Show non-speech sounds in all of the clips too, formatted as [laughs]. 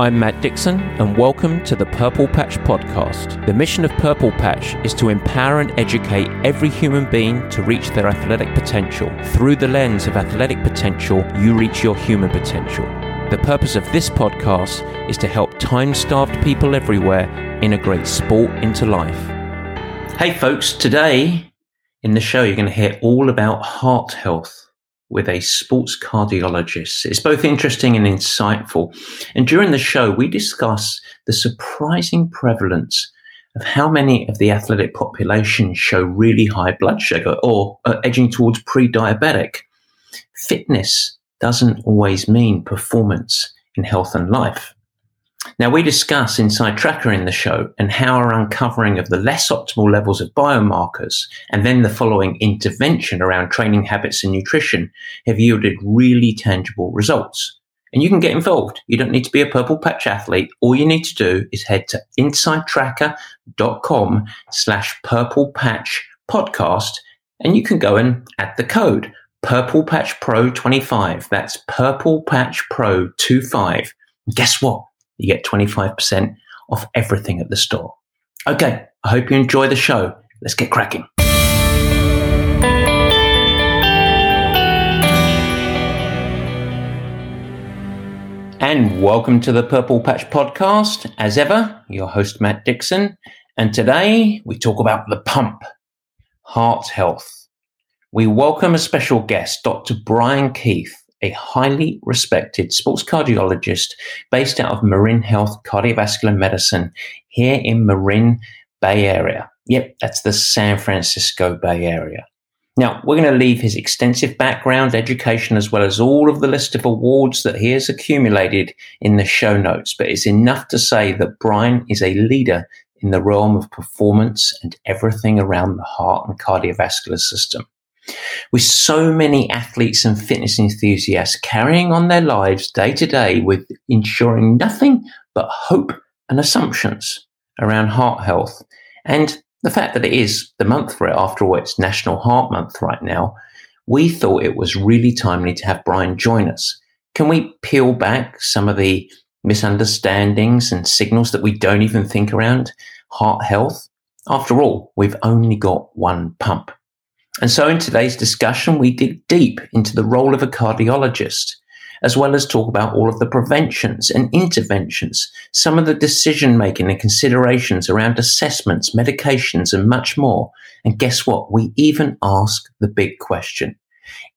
I'm Matt Dixon, and welcome to the Purple Patch Podcast. The mission of Purple Patch is to empower and educate every human being to reach their athletic potential. Through the lens of athletic potential, you reach your human potential. The purpose of this podcast is to help time starved people everywhere integrate sport into life. Hey, folks, today in the show, you're going to hear all about heart health with a sports cardiologist. It's both interesting and insightful. And during the show, we discuss the surprising prevalence of how many of the athletic population show really high blood sugar or are edging towards pre diabetic. Fitness doesn't always mean performance in health and life. Now, we discuss Inside Tracker in the show and how our uncovering of the less optimal levels of biomarkers and then the following intervention around training habits and nutrition have yielded really tangible results. And you can get involved. You don't need to be a purple patch athlete. All you need to do is head to insidetracker.com slash purple patch podcast and you can go and add the code purple patch pro 25. That's purple patch pro 25. Guess what? You get 25% off everything at the store. Okay, I hope you enjoy the show. Let's get cracking. And welcome to the Purple Patch Podcast. As ever, your host, Matt Dixon. And today we talk about the pump, heart health. We welcome a special guest, Dr. Brian Keefe a highly respected sports cardiologist based out of Marin Health Cardiovascular Medicine here in Marin Bay Area. Yep, that's the San Francisco Bay Area. Now, we're going to leave his extensive background, education, as well as all of the list of awards that he has accumulated in the show notes, but it's enough to say that Brian is a leader in the realm of performance and everything around the heart and cardiovascular system. With so many athletes and fitness enthusiasts carrying on their lives day to day with ensuring nothing but hope and assumptions around heart health and the fact that it is the month for it, after all, it's National Heart Month right now, we thought it was really timely to have Brian join us. Can we peel back some of the misunderstandings and signals that we don't even think around heart health? After all, we've only got one pump. And so in today's discussion, we dig deep into the role of a cardiologist, as well as talk about all of the preventions and interventions, some of the decision making and considerations around assessments, medications, and much more. And guess what? We even ask the big question.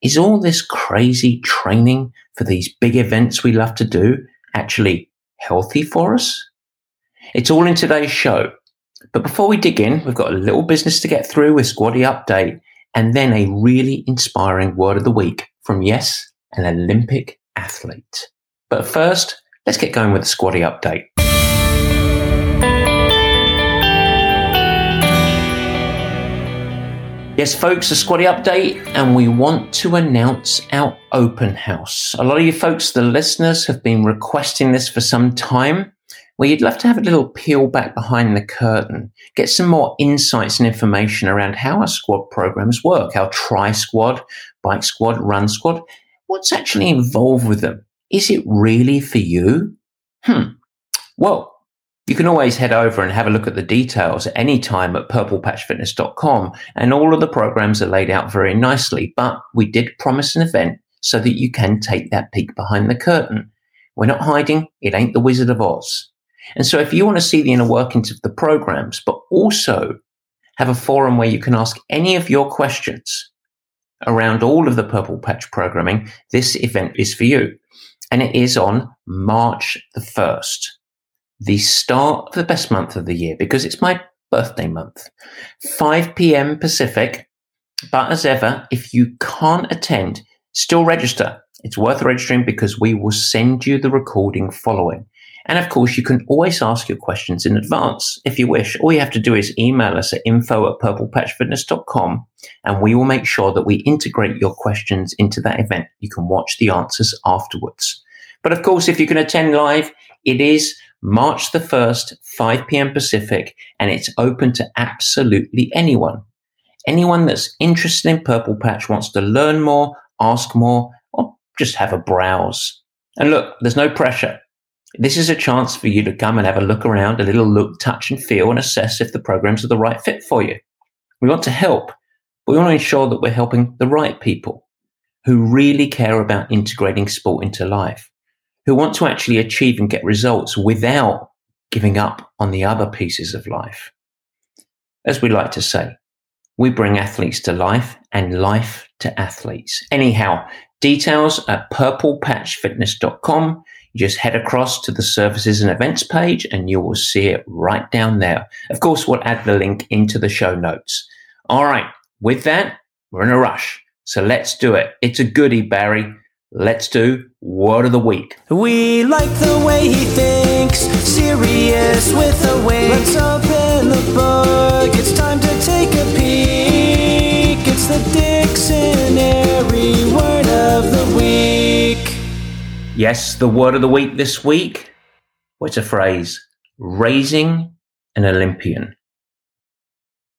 Is all this crazy training for these big events we love to do actually healthy for us? It's all in today's show. But before we dig in, we've got a little business to get through with Squatty Update and then a really inspiring word of the week from, yes, an Olympic athlete. But first, let's get going with the Squatty update. Yes, folks, a squatty update, and we want to announce our open house. A lot of you folks, the listeners, have been requesting this for some time where you'd love to have a little peel back behind the curtain, get some more insights and information around how our squad programs work, our tri squad, bike squad, run squad. What's actually involved with them? Is it really for you? Hmm. Well, you can always head over and have a look at the details at any time at purplepatchfitness.com, and all of the programs are laid out very nicely. But we did promise an event so that you can take that peek behind the curtain. We're not hiding, it ain't the Wizard of Oz. And so if you want to see the inner workings of the programs, but also have a forum where you can ask any of your questions around all of the Purple Patch programming, this event is for you. And it is on March the 1st, the start of the best month of the year, because it's my birthday month. 5 p.m. Pacific. But as ever, if you can't attend, still register. It's worth registering because we will send you the recording following. And of course, you can always ask your questions in advance if you wish. All you have to do is email us at info at purplepatchfitness.com and we will make sure that we integrate your questions into that event. You can watch the answers afterwards. But of course, if you can attend live, it is March the 1st, 5 p.m. Pacific, and it's open to absolutely anyone. Anyone that's interested in Purple Patch wants to learn more, ask more, or just have a browse. And look, there's no pressure. This is a chance for you to come and have a look around, a little look, touch and feel and assess if the programs are the right fit for you. We want to help, but we want to ensure that we're helping the right people who really care about integrating sport into life, who want to actually achieve and get results without giving up on the other pieces of life. As we like to say, we bring athletes to life and life to athletes. Anyhow, details at purplepatchfitness.com. Just head across to the services and events page and you will see it right down there. Of course, we'll add the link into the show notes. All right. With that, we're in a rush. So let's do it. It's a goodie, Barry. Let's do Word of the Week. We like the way he thinks, serious with a wink. Let's open the book. It's time to take a peek. It's the dictionary word of the week. Yes, the word of the week this week. What's a phrase? Raising an Olympian.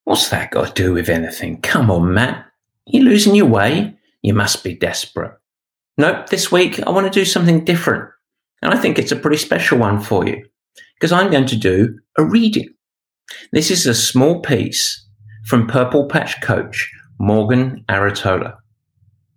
What's that got to do with anything? Come on, Matt. You're losing your way? You must be desperate. Nope, this week I want to do something different. And I think it's a pretty special one for you because I'm going to do a reading. This is a small piece from Purple Patch coach Morgan Arritola.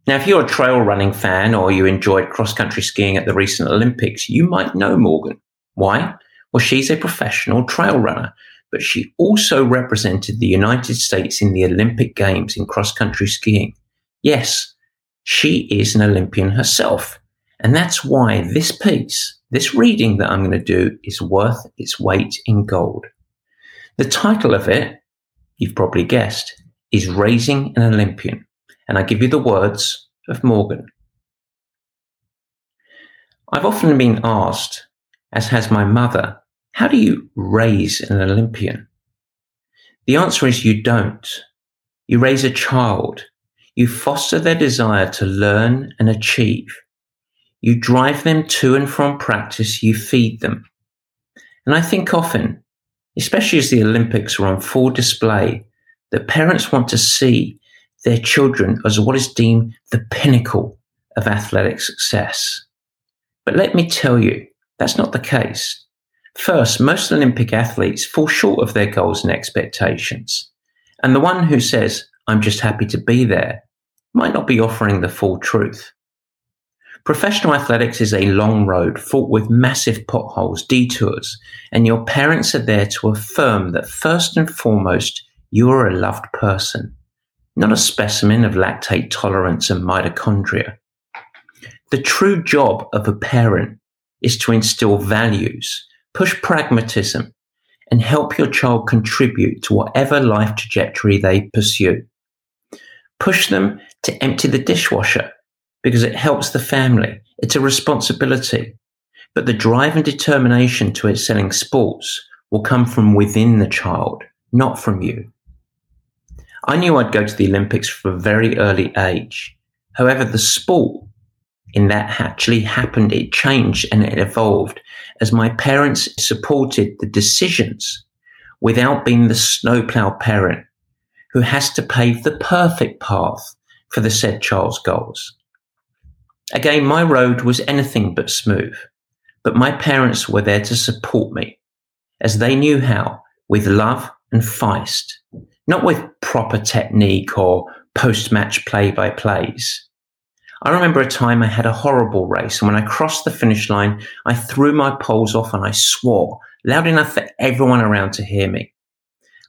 Now, if you're a trail running fan or you enjoyed cross country skiing at the recent Olympics, you might know Morgan. Why? Well, she's a professional trail runner but she also represented the United States in the Olympic Games in cross country skiing. Yes, she is an Olympian herself. And that's why this piece, this reading that I'm going to do, is worth its weight in gold. The title of it, you've probably guessed, is Raising an Olympian. And I give you the words of Morgan. I've often been asked, as has my mother, how do you raise an Olympian? The answer is you don't. You raise a child. You foster their desire to learn and achieve. You drive them to and from practice. You feed them. And I think often, especially as the Olympics are on full display, that parents want to see their children as what is deemed the pinnacle of athletic success. But let me tell you, that's not the case. First, most Olympic athletes fall short of their goals and expectations. And the one who says, I'm just happy to be there, might not be offering the full truth. Professional athletics is a long road fraught with massive potholes, detours, and your parents are there to affirm that first and foremost, you are a loved person, not a specimen of lactate tolerance and mitochondria. The true job of a parent is to instill values push pragmatism, and help your child contribute to whatever life trajectory they pursue. Push them to empty the dishwasher because it helps the family. It's a responsibility. But the drive and determination to excelling sports will come from within the child, not from you. I knew I'd go to the Olympics from a very early age. However, the sport in that actually happened. It changed and it evolved as my parents supported the decisions without being the snowplow parent who has to pave the perfect path for the said child's goals. Again, my road was anything but smooth, but my parents were there to support me as they knew how with love and feist, not with proper technique or post match play by plays. I remember a time I had a horrible race, and when I crossed the finish line, I threw my poles off and I swore loud enough for everyone around to hear me.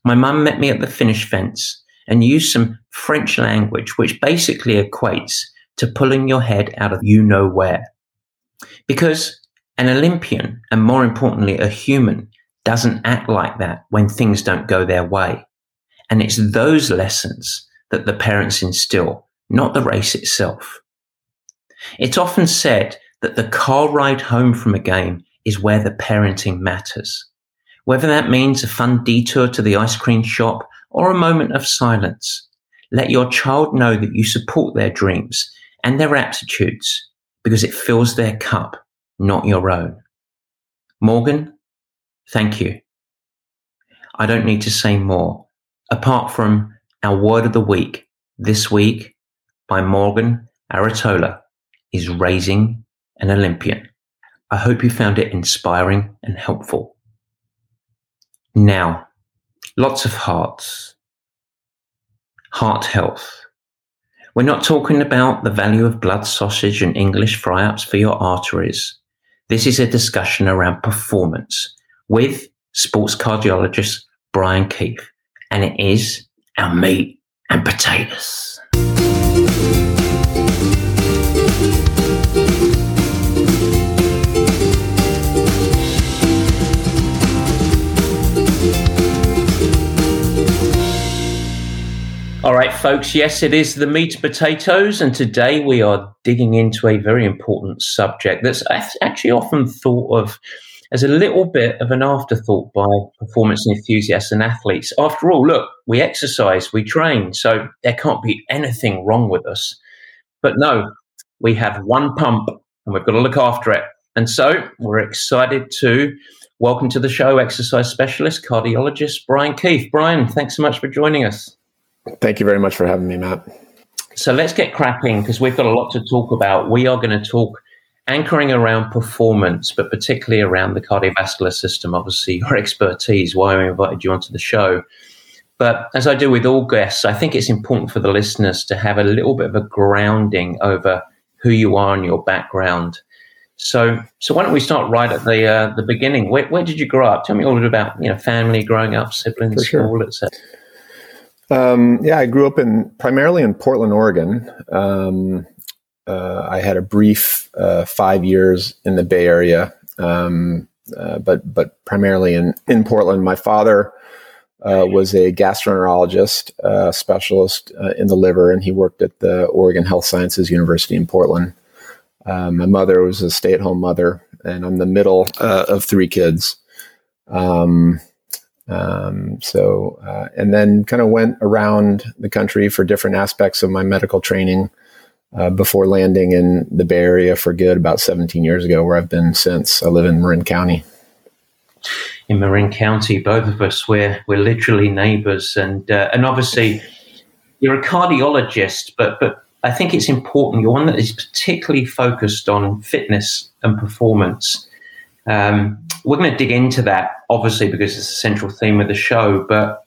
My mum met me at the finish fence and used some French language, which basically equates to pulling your head out of you know where. Because an Olympian, and more importantly, a human, doesn't act like that when things don't go their way. And it's those lessons that the parents instill, not the race itself. It's often said that the car ride home from a game is where the parenting matters. Whether that means a fun detour to the ice cream shop or a moment of silence, let your child know that you support their dreams and their aptitudes because it fills their cup, not your own. Morgan, thank you. I don't need to say more apart from our word of the week this week by Morgan Arritola is raising an Olympian. I hope you found it inspiring and helpful. Now, lots of hearts, heart health. We're not talking about the value of blood sausage and English fry ups for your arteries. This is a discussion around performance with sports cardiologist Brian Keefe, and it is our meat and potatoes. All right, folks. Yes, it is the meat and potatoes, and today we are digging into a very important subject that's actually often thought of as a little bit of an afterthought by performance enthusiasts and athletes. After all, look, we exercise, we train, so there can't be anything wrong with us. But no, we have one pump, and we've got to look after it. And so we're excited to welcome to the show exercise specialist, cardiologist Brian Keefe. Brian, thanks so much for joining us. Thank you very much for having me, Matt. So let's get cracking because we've got a lot to talk about. We are going to talk anchoring around performance, but particularly around the cardiovascular system. Obviously, your expertise, why I invited you onto the show. But as I do with all guests, I think it's important for the listeners to have a little bit of a grounding over who you are and your background. So, so why don't we start right at the uh, the beginning? Where, where did you grow up? Tell me a little bit about you know family, growing up, siblings, school, etc. Um, yeah, I grew up in primarily in Portland, Oregon. Um, uh, I had a brief uh, five years in the Bay Area, um, uh, but but primarily in in Portland. My father uh, was a gastroenterologist uh, specialist uh, in the liver, and he worked at the Oregon Health Sciences University in Portland. my mother was a stay at home mother, and I'm the middle of three kids. Um, um, so, uh, and then kind of went around the country for different aspects of my medical training uh, before landing in the Bay Area for good about 17 years ago, where I've been since. I live in Marin County. In Marin County, both of us, we're, we're literally neighbors. And, uh, and obviously, you're a cardiologist, but, but I think it's important. You're one that is particularly focused on fitness and performance. Um, we're going to dig into that, obviously, because it's a central theme of the show. But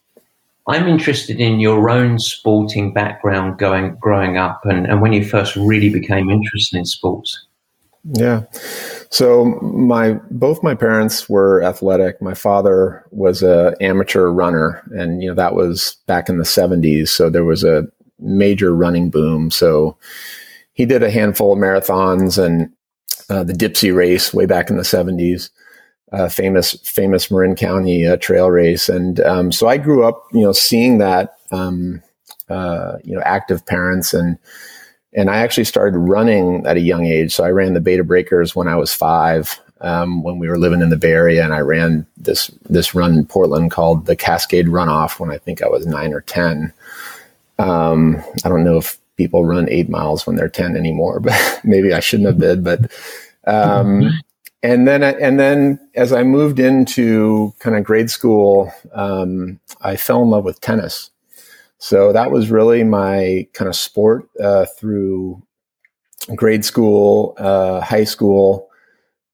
I'm interested in your own sporting background going growing up and, and when you first really became interested in sports. Yeah. So my both my parents were athletic. My father was a amateur runner and you know that was back in the 70s, so there was a major running boom. So he did a handful of marathons and uh, the Dipsea race way back in the 70s uh, famous famous Marin County uh, trail race, and um, so I grew up, you know, seeing that, um, uh, you know, active parents, and and I actually started running at a young age. So I ran the Bay to Breakers when I was five, um, when we were living in the Bay Area, and I ran this this run in Portland called the Cascade Runoff when I think I was nine or ten. Um, I don't know if people run eight miles when they're ten anymore, [laughs] but maybe I shouldn't have been, but. Um, [laughs] and then and then as I moved into kind of grade school, um, I fell in love with tennis. So that was really my kind of sport uh, through grade school, uh, high school,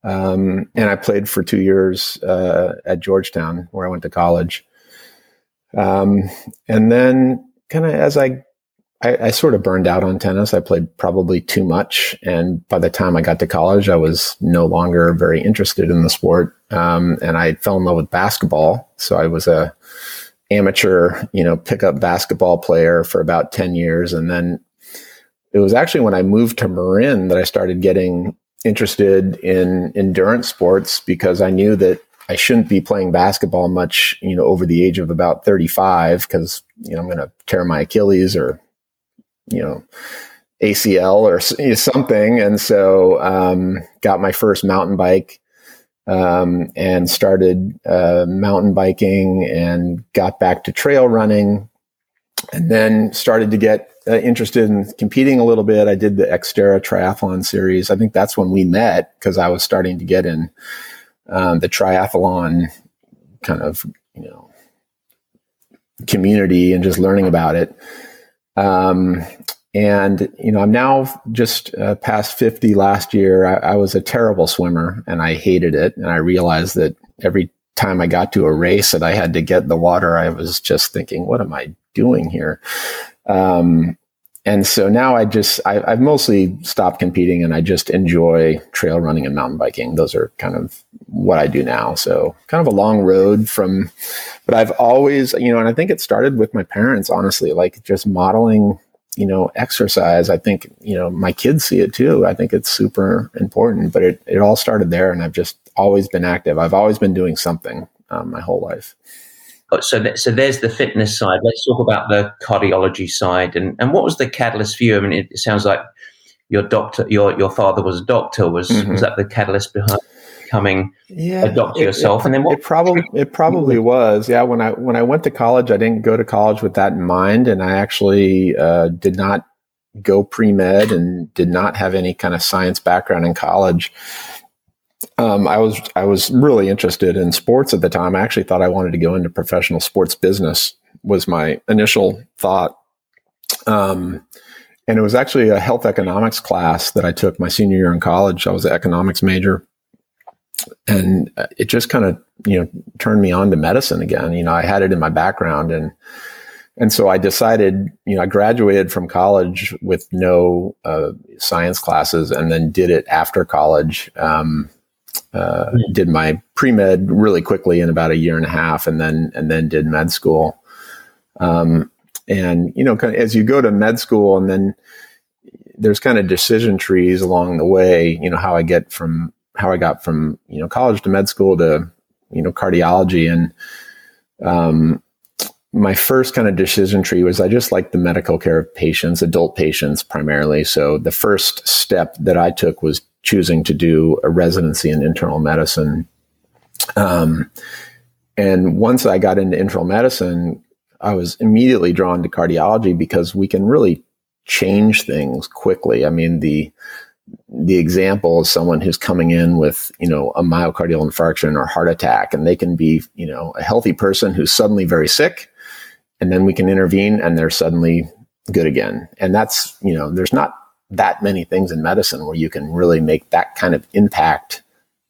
um, and I played for two years uh, at Georgetown, where I went to college. Um, and then, kind of as I I, I, sort of burned out on tennis. I played probably too much, and by the time I got to college, I was no longer very interested in the sport. Um, and I fell in love with basketball. So I was a amateur, you know, pickup basketball player for about ten years, and then it was actually when I moved to Marin that I started getting interested in endurance sports because I knew that I shouldn't be playing basketball much, you know, over the age of about 35 because, you know, I'm going to tear my Achilles or you know, ACL or something. And so, um, got my first mountain bike, um, and started, uh, mountain biking and got back to trail running and then started to get uh, interested in competing a little bit. I did the Xterra triathlon series. I think that's when we met because I was starting to get in, um, the triathlon kind of, you know, community and just learning about it. Um, and you know, I'm now just uh, past 50 last year. I, I was a terrible swimmer and I hated it. And I realized that every time I got to a race and I had to get in the water, I was just thinking, what am I doing here? Um, and so now I just I, have mostly stopped competing and I just enjoy trail running and mountain biking. Those are kind of what I do now. So kind of a long road from, but I've always you know, and I think it started with my parents. Honestly, like just modeling you know exercise. I think you know my kids see it too. I think it's super important. But it it all started there, and I've just always been active. I've always been doing something um, my whole life so th- so there's the fitness side. Let's talk about the cardiology side. And and what was the catalyst for you? I mean, it, sounds like your doctor, your your father was a doctor. Was mm-hmm. was that the catalyst behind becoming yeah, a doctor it, yourself? It, and then what? It probably [laughs] it probably was. Yeah. When I when I went to college, I didn't go to college with that in mind, and I actually uh, did not go pre med and did not have any kind of science background in college um, I was I was really interested in sports at the time. I actually thought I wanted to go into professional sports business. Was my initial thought, um, and it was actually a health economics class that I took my senior year in college. I was an economics major, and it just kind of you know turned me on to medicine again. You know, I had it in my background, and and so I decided. You know, I graduated from college with no uh, science classes, and then did it after college. Um, uh, did my pre med really quickly in about a year and a half, and then and then did med school. Um, and you know, as you go to med school, and then there's kind of decision trees along the way. You know, how I get from how I got from you know college to med school to you know cardiology, and um, my first kind of decision tree was I just like the medical care of patients, adult patients primarily. So the first step that I took was choosing to do a residency in internal medicine. Um, and once I got into internal medicine, I was immediately drawn to cardiology because we can really change things quickly. I mean, the the example is someone who's coming in with, you know, a myocardial infarction or heart attack, and they can be, you know, a healthy person who's suddenly very sick, and then we can intervene and they're suddenly good again. And that's, you know, there's not that many things in medicine where you can really make that kind of impact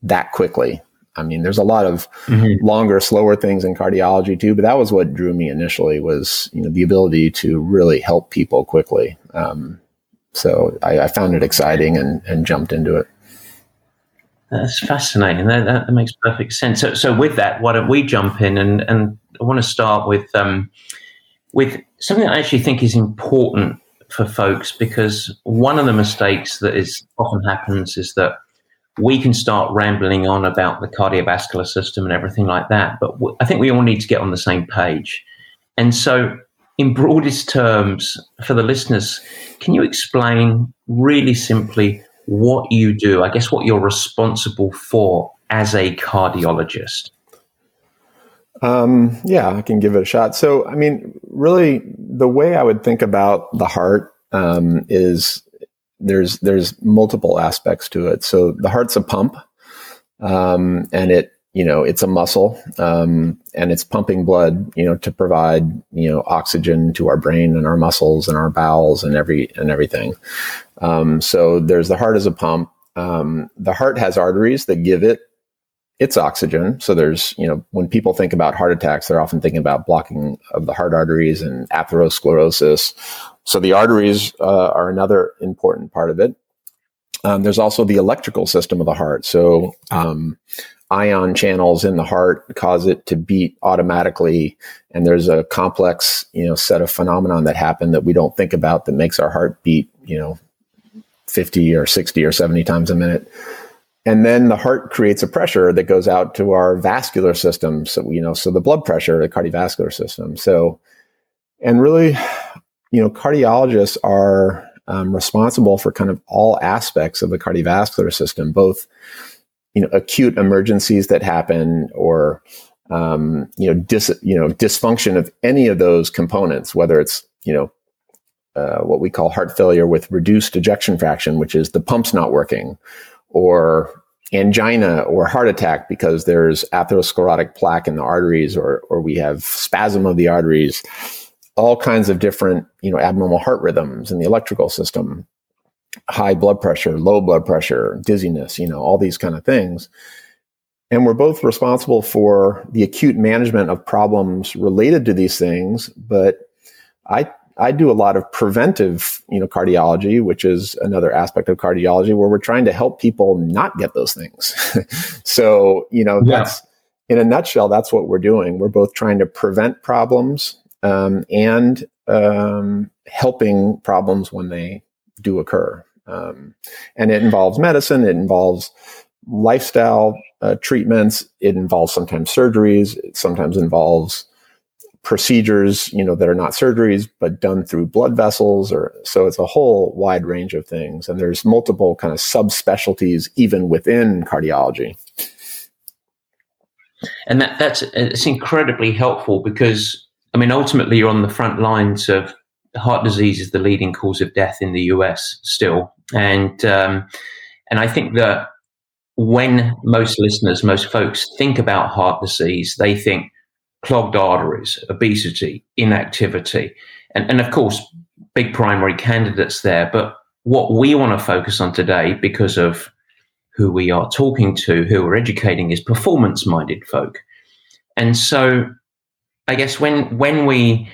that quickly. I mean, there's a lot of mm-hmm. longer, slower things in cardiology too, but that was what drew me initially was, you know, the ability to really help people quickly. Um, so I, I, found it exciting and, and jumped into it. That's fascinating. That, that, makes perfect sense. So, so with that, why don't we jump in and, and I want to start with, um, with something I actually think is important for folks because one of the mistakes that is often happens is that we can start rambling on about the cardiovascular system and everything like that, but w- I think we all need to get on the same page. And so, in broadest terms, for the listeners, can you explain really simply what you do? I guess what you're responsible for as a cardiologist. Um, yeah, I can give it a shot. So, I mean, really, the way I would think about the heart um, is there's there's multiple aspects to it. So the heart's a pump, um, and it you know it's a muscle, um, and it's pumping blood you know to provide you know oxygen to our brain and our muscles and our bowels and every and everything. Um, so there's the heart as a pump. Um, the heart has arteries that give it it's oxygen. So there's, you know, when people think about heart attacks, they're often thinking about blocking of the heart arteries and atherosclerosis. So the arteries uh, are another important part of it. Um, there's also the electrical system of the heart. So um, ion channels in the heart cause it to beat automatically, and there's a complex, you know, set of phenomenon that happen that we don't think about that makes our heart beat, you know, 50 or 60 or 70 times a minute. And then the heart creates a pressure that goes out to our vascular system. So, you know, so the blood pressure, the cardiovascular system. So, and really, you know, cardiologists are um, responsible for kind of all aspects of the cardiovascular system, both, you know, acute emergencies that happen or, um, you know, dis, you know, dysfunction of any of those components, whether it's, you know, uh, what we call heart failure with reduced ejection fraction, which is the pump's not working, or angina or heart attack because there's atherosclerotic plaque in the arteries or, or we have spasm of the arteries. all kinds of different, you know, abnormal heart rhythms in the electrical system, high blood pressure, low blood pressure, dizziness, you know, all these kind of things. And we're both responsible for the acute management of problems related to these things. But I, I do a lot of preventive, you know, cardiology, which is another aspect of cardiology where we're trying to help people not get those things. [laughs] so, you know, yeah. that's in a nutshell, that's what we're doing. We're both trying to prevent problems um, and um, helping problems when they do occur. Um, and it involves medicine, it involves lifestyle uh, treatments, it involves sometimes surgeries, it sometimes involves procedures, you know, that are not surgeries but done through blood vessels or so it's a whole wide range of things and there's multiple kind of subspecialties even within cardiology. And that that's it's incredibly helpful because I mean, ultimately, you're on the front lines of heart disease is the leading cause of death in the US still, and um, and I think that when most listeners, most folks think about heart disease, they think clogged arteries, obesity, inactivity, and and of course, big primary candidates there. But what we want to focus on today, because of who we are talking to, who we're educating, is performance minded folk. And so I guess when when we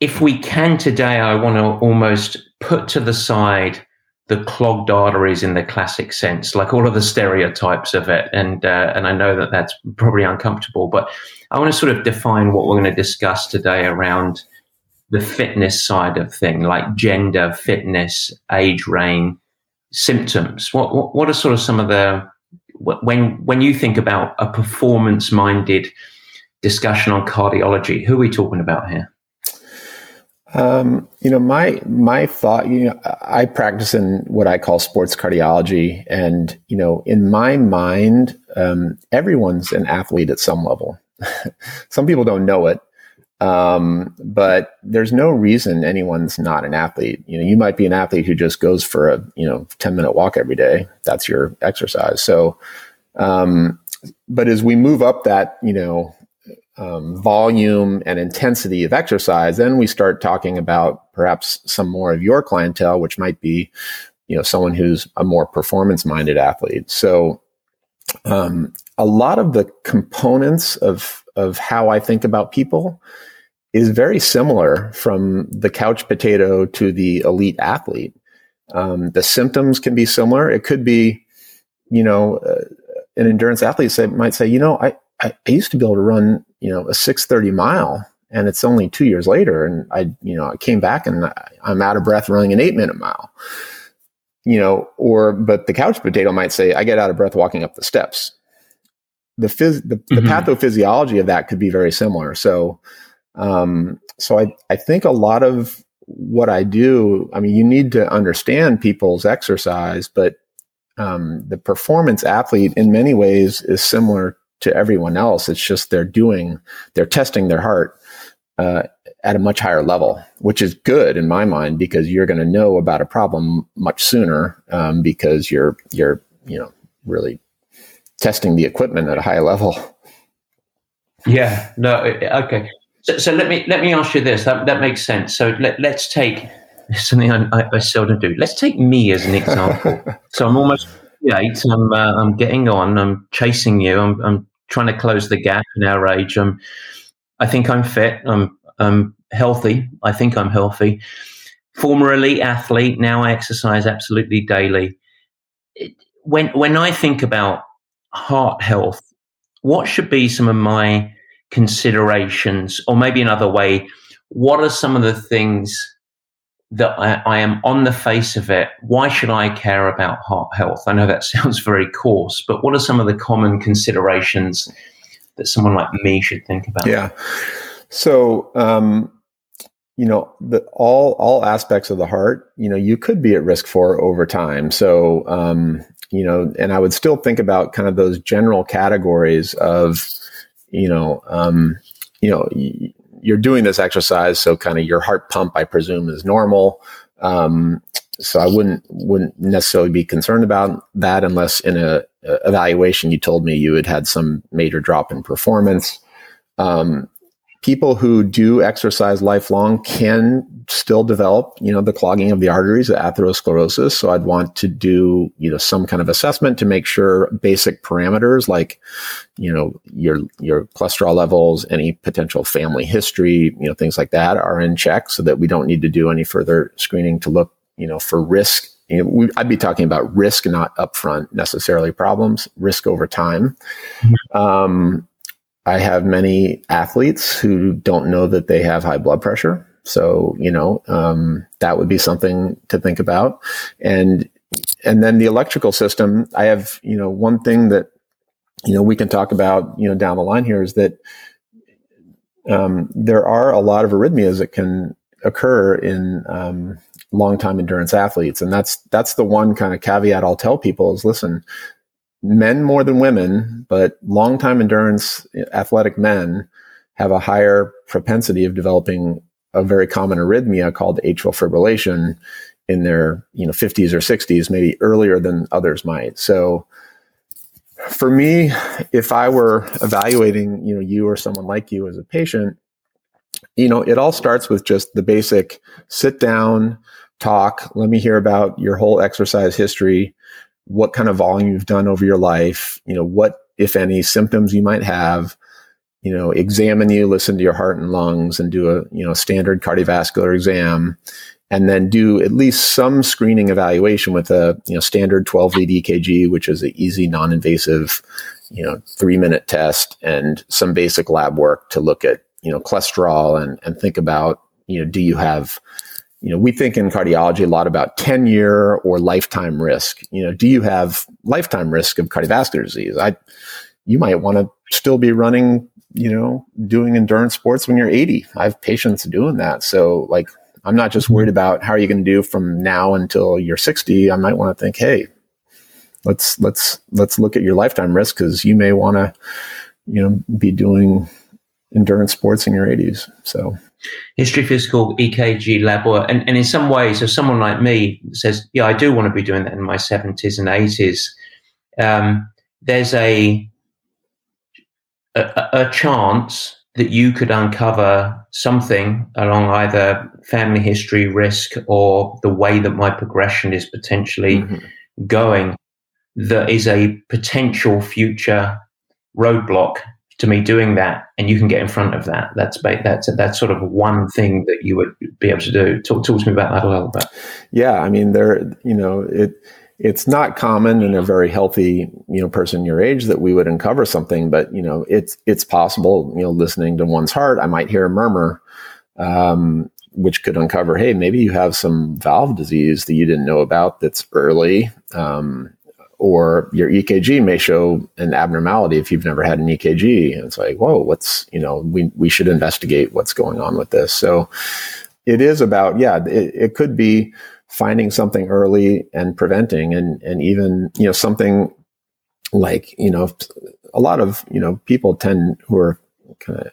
if we can today, I want to almost put to the side the clogged arteries in the classic sense, like all of the stereotypes of it. And uh, and I know that that's probably uncomfortable, but I want to sort of define what we're going to discuss today around the fitness side of thing, like gender, fitness, age range, symptoms. What what, what are sort of some of the when when you think about a performance minded discussion on cardiology. Who are we talking about here? Um, you know, my my thought. You know, I practice in what I call sports cardiology, and you know, in my mind, um, everyone's an athlete at some level. [laughs] some people don't know it, um, but there's no reason anyone's not an athlete. You know, you might be an athlete who just goes for a you know ten minute walk every day. That's your exercise. So, um, but as we move up that you know um, volume and intensity of exercise, then we start talking about perhaps some more of your clientele, which might be, you know, someone who's a more performance minded athlete. So, um, a lot of the components of of how I think about people is very similar from the couch potato to the elite athlete. Um, the symptoms can be similar. It could be, you know, uh, an endurance athlete say, might say, you know, I, I, I used to be able to run, you know, a 630 mile and it's only two years later. And I, you know, I came back and I, I'm out of breath running an eight minute mile, you know, or, but the couch potato might say, I get out of breath walking up the steps. The phys, the, mm-hmm. the pathophysiology of that could be very similar. So, um, so I, I think a lot of what I do, I mean, you need to understand people's exercise, but um, the performance athlete in many ways is similar to everyone else. It's just they're doing, they're testing their heart uh, at a much higher level, which is good in my mind because you're going to know about a problem much sooner um, because you're you're you know really testing the equipment at a high level. Yeah. No. Okay. So, so let me let me ask you this. That that makes sense. So let let's take something I, I, I seldom do. Let's take me as an example. [laughs] so I'm almost eight. I'm uh, I'm getting on. I'm chasing you. I'm I'm trying to close the gap in our age. Um, I think I'm fit. I'm, I'm healthy. I think I'm healthy. Former elite athlete. Now I exercise absolutely daily. When when I think about heart health, what should be some of my considerations, or maybe another way? What are some of the things that I, I, am on the face of it, why should I care about heart health? I know that [laughs] sounds very coarse, but what are some of the common considerations that someone like me should think about? Yeah. So, um, you know, the, all all aspects of the heart, you know, you could be at risk for over time. So, um, you know, and I would still think about kind of those general categories of, you know, um, you know, you're doing this exercise, so kind of your heart pump, I presume, is normal. Um, so I wouldn't wouldn't necessarily be concerned about that unless in a, a evaluation you told me you had had some major drop in performance. Um, people who do exercise lifelong can still develop, you know, the clogging of the arteries, the atherosclerosis. So I'd want to do, you know, some kind of assessment to make sure basic parameters like, you know, your your cholesterol levels, any potential family history, you know, things like that are in check, so that we don't need to do any further screening to look, you know, for risk. You know, we, I'd be talking about risk, not upfront necessarily problems, risk over time. Mm-hmm. Um, I have many athletes who don't know that they have high blood pressure. So, you know, um, that would be something to think about. And, and then the electrical system, I have, you know, one thing that, you know, we can talk about, you know, down the line here is that, um, there are a lot of arrhythmias that can occur in, um, long time endurance athletes. And that's, that's the one kind of caveat I'll tell people is listen, men more than women, but long time endurance athletic men have a higher propensity of developing a very common arrhythmia called atrial fibrillation in their you know 50s or 60s maybe earlier than others might. So for me if i were evaluating you know you or someone like you as a patient you know it all starts with just the basic sit down talk let me hear about your whole exercise history what kind of volume you've done over your life, you know, what, if any, symptoms you might have, you know, examine you, listen to your heart and lungs and do a, you know, standard cardiovascular exam and then do at least some screening evaluation with a, you know, standard 12 lead EKG, which is an easy, non-invasive, you know, three minute test and some basic lab work to look at, you know, cholesterol and, and think about, you know, do you have, you know, we think in cardiology a lot about 10 year or lifetime risk. You know, do you have lifetime risk of cardiovascular disease? I, you might want to still be running, you know, doing endurance sports when you're 80. I have patients doing that. So like, I'm not just worried about how are you going to do from now until you're 60. I might want to think, Hey, let's, let's, let's look at your lifetime risk because you may want to, you know, be doing endurance sports in your 80s. So history physical EKG lab work. And, and in some ways, if someone like me says, yeah, I do want to be doing that in my 70s and 80s, um, there's a, a, a chance that you could uncover something along either family history risk or the way that my progression is potentially mm-hmm. going that is a potential future roadblock to me doing that and you can get in front of that. That's that's that's sort of one thing that you would be able to do. Talk, talk to me about that a little bit. Yeah i mean there you know it it's not common in a very healthy you know person your age that we would uncover something but you know it's it's possible you know listening to one's heart i might hear a murmur um, which could uncover hey maybe you have some valve disease that you didn't know about that's early um, or your EKG may show an abnormality if you've never had an EKG. And it's like, whoa, what's, you know, we, we should investigate what's going on with this. So it is about, yeah, it, it could be finding something early and preventing and, and even, you know, something like, you know, a lot of, you know, people tend who are kind of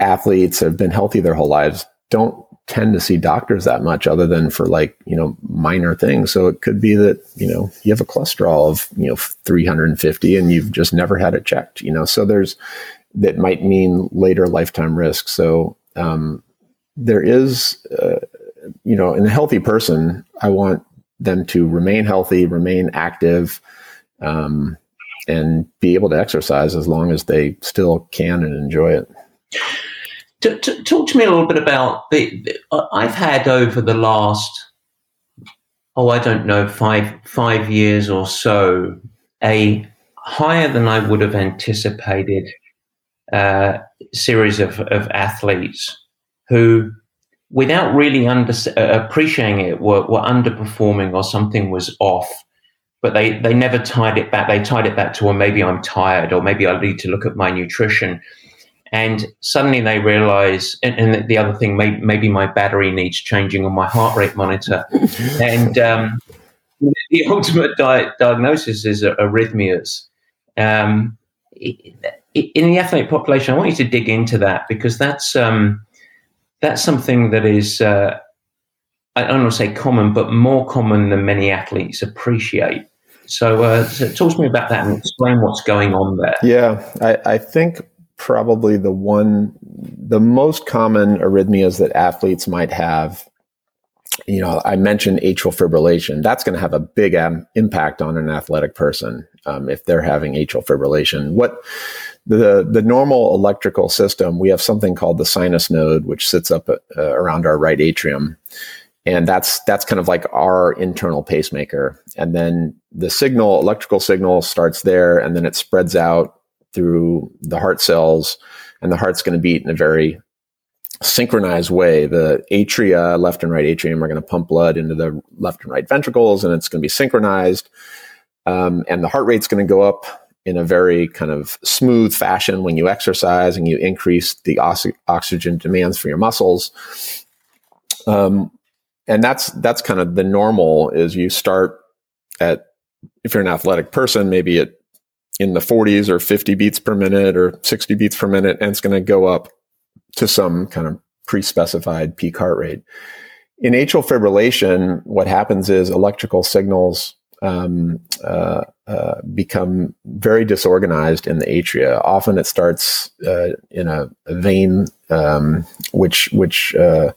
athletes have been healthy their whole lives don't tend to see doctors that much other than for like, you know, minor things. So it could be that, you know, you have a cholesterol of, you know, 350 and you've just never had it checked, you know, so there's, that might mean later lifetime risk. So, um, there is, uh, you know, in a healthy person, I want them to remain healthy, remain active, um, and be able to exercise as long as they still can and enjoy it. T- t- talk to me a little bit about the, the, I've had over the last oh I don't know five five years or so a higher than I would have anticipated uh, series of, of athletes who without really under, uh, appreciating it were, were underperforming or something was off but they, they never tied it back they tied it back to well maybe I'm tired or maybe I need to look at my nutrition and suddenly they realize and, and, the other thing maybe, maybe my battery needs changing on my heart rate monitor. [laughs] And um, the ultimate di- diagnosis is arrhythmias. Um, in the athlete population i want you to dig into that because that's um, that's something that is uh, i don't want to say common but more common than many athletes appreciate. So, uh, so talk to me about that and explain what's going on there. Yeah i, I think probably the one, the most common arrhythmias that athletes might have. You know, I mentioned atrial fibrillation. That's going to have a big um, impact on an athletic person um, if they're having atrial fibrillation. What the the normal electrical system, we have something called the sinus node, which sits up uh, around our right atrium, and that's that's kind of like our internal pacemaker. And then the signal, electrical signal, starts there, and then it spreads out through the heart cells, and the heart's going to beat in a very synchronized way. The atria, left and right atrium, are going to pump blood into the left and right ventricles, and it's going to be synchronized. Um, and the heart rate's going to go up in a very kind of smooth fashion when you exercise and you increase the oxygen demands for your muscles. Um, and that's that's kind of the normal is you start at if you're an athletic person maybe at in the 40s or 50 beats per minute or 60 beats per minute and it's going to go up to some kind of pre-specified peak heart rate in atrial fibrillation what happens is electrical signals um, uh, uh, become very disorganized in the atria. Often it starts uh, in a, a vein um, which which uh,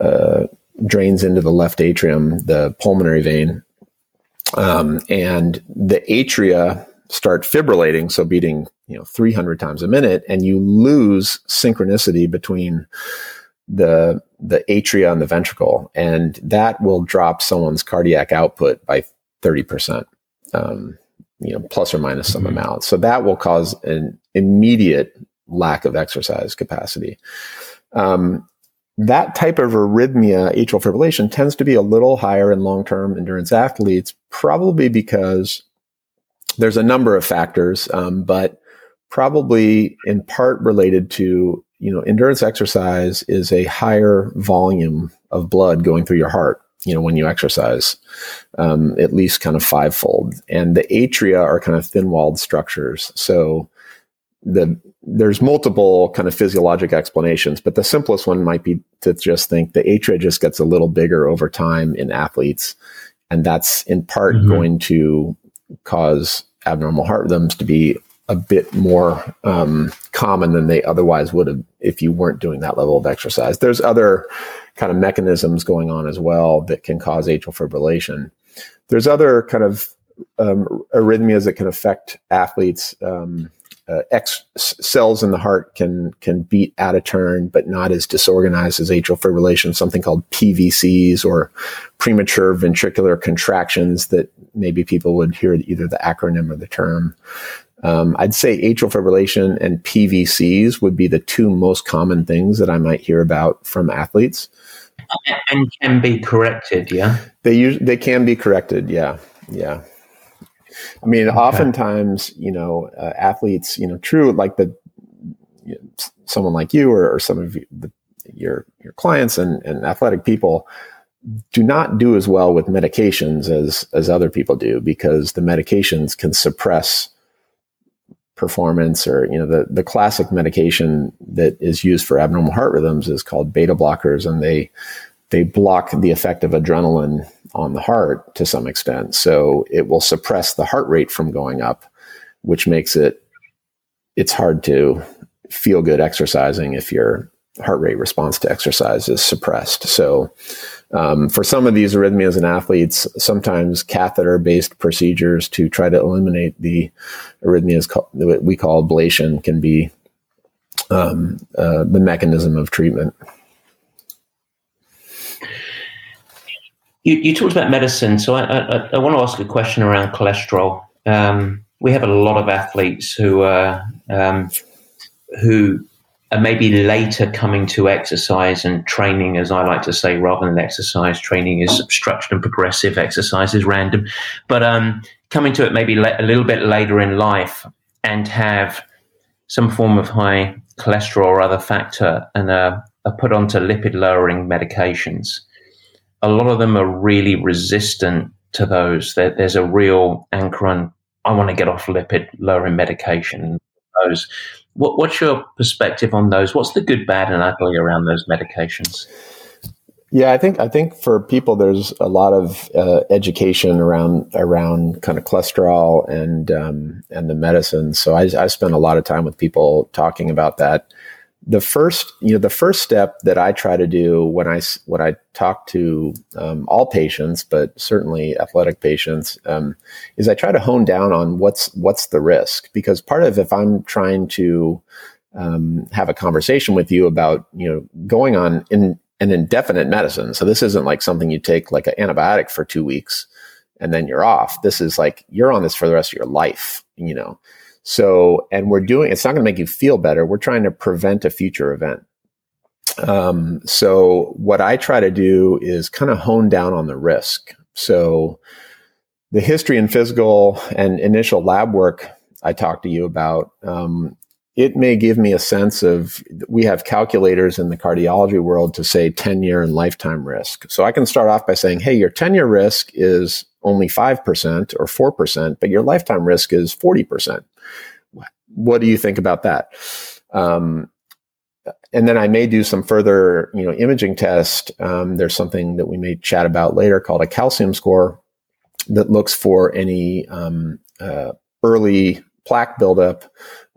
uh, drains into the left atrium, the pulmonary vein, um, and the atria start fibrillating, so beating you know 300 times a minute, and you lose synchronicity between the the atria and the ventricle, and that will drop someone's cardiac output by 30%, um, you know, plus or minus some mm-hmm. amount. So that will cause an immediate lack of exercise capacity. Um, that type of arrhythmia, atrial fibrillation, tends to be a little higher in long term endurance athletes, probably because there's a number of factors, um, but probably in part related to you know endurance exercise is a higher volume of blood going through your heart you know, when you exercise, um, at least kind of fivefold. And the atria are kind of thin walled structures. So the, there's multiple kind of physiologic explanations, but the simplest one might be to just think the atria just gets a little bigger over time in athletes. And that's in part mm-hmm. going to cause abnormal heart rhythms to be a bit more um, common than they otherwise would have if you weren't doing that level of exercise. There's other kind of mechanisms going on as well that can cause atrial fibrillation. There's other kind of um, arrhythmias that can affect athletes. Um, uh, X cells in the heart can can beat out of turn, but not as disorganized as atrial fibrillation. Something called PVCs or premature ventricular contractions that maybe people would hear either the acronym or the term. Um, I'd say atrial fibrillation and PVCs would be the two most common things that I might hear about from athletes. And can be corrected, yeah. They use they can be corrected, yeah, yeah. I mean, okay. oftentimes, you know, uh, athletes, you know, true like the you know, someone like you or, or some of you, the, your your clients and, and athletic people do not do as well with medications as as other people do because the medications can suppress performance or you know the the classic medication that is used for abnormal heart rhythms is called beta blockers and they they block the effect of adrenaline on the heart to some extent so it will suppress the heart rate from going up which makes it it's hard to feel good exercising if your heart rate response to exercise is suppressed so um, for some of these arrhythmias in athletes, sometimes catheter based procedures to try to eliminate the arrhythmias we call ablation can be um, uh, the mechanism of treatment. You, you, talked about medicine, so I, I, I, want to ask a question around cholesterol. Um, we have a lot of athletes who uh, who and maybe later coming to exercise and training, as I like to say, rather than exercise, training is structured and progressive, exercise is random. But um, coming to it maybe a little bit later in life and have some form of high cholesterol or other factor and are put onto lipid lowering medications. A lot of them are really resistant to those. There, there's a real anchor on, I want to get off lipid lowering medication. Those what, what's your perspective on those? What's the good, bad, and ugly around those medications? Yeah, I think I think for people, there's a lot of uh, education around around kind of cholesterol and um, and the medicine. So I, I spend a lot of time with people talking about that. The first, you know, the first step that I try to do when I when I talk to um, all patients, but certainly athletic patients, um, is I try to hone down on what's what's the risk because part of if I'm trying to um, have a conversation with you about you know going on in an indefinite medicine. So this isn't like something you take like an antibiotic for two weeks and then you're off. This is like you're on this for the rest of your life, you know. So, and we're doing it's not going to make you feel better. We're trying to prevent a future event. Um, so, what I try to do is kind of hone down on the risk. So, the history and physical and initial lab work I talked to you about um, it may give me a sense of we have calculators in the cardiology world to say 10 year and lifetime risk. So I can start off by saying, hey, your 10 year risk is only 5% or 4%, but your lifetime risk is 40%. What do you think about that? Um, and then I may do some further, you know, imaging test. Um, there's something that we may chat about later called a calcium score that looks for any um, uh, early plaque buildup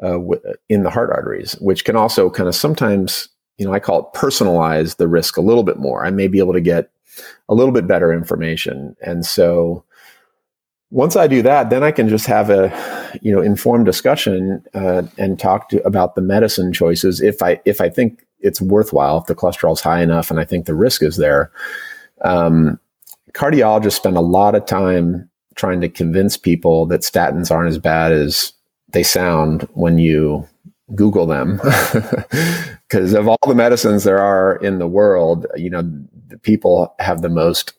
uh, w- in the heart arteries, which can also kind of sometimes, you know, I call it personalize the risk a little bit more. I may be able to get a little bit better information. And so once I do that, then I can just have a, you know, informed discussion uh, and talk to, about the medicine choices if I if I think it's worthwhile, if the cholesterol is high enough and I think the risk is there. Um, cardiologists spend a lot of time trying to convince people that statins aren't as bad as they sound when you Google them. [laughs] Because of all the medicines there are in the world, you know, the people have the most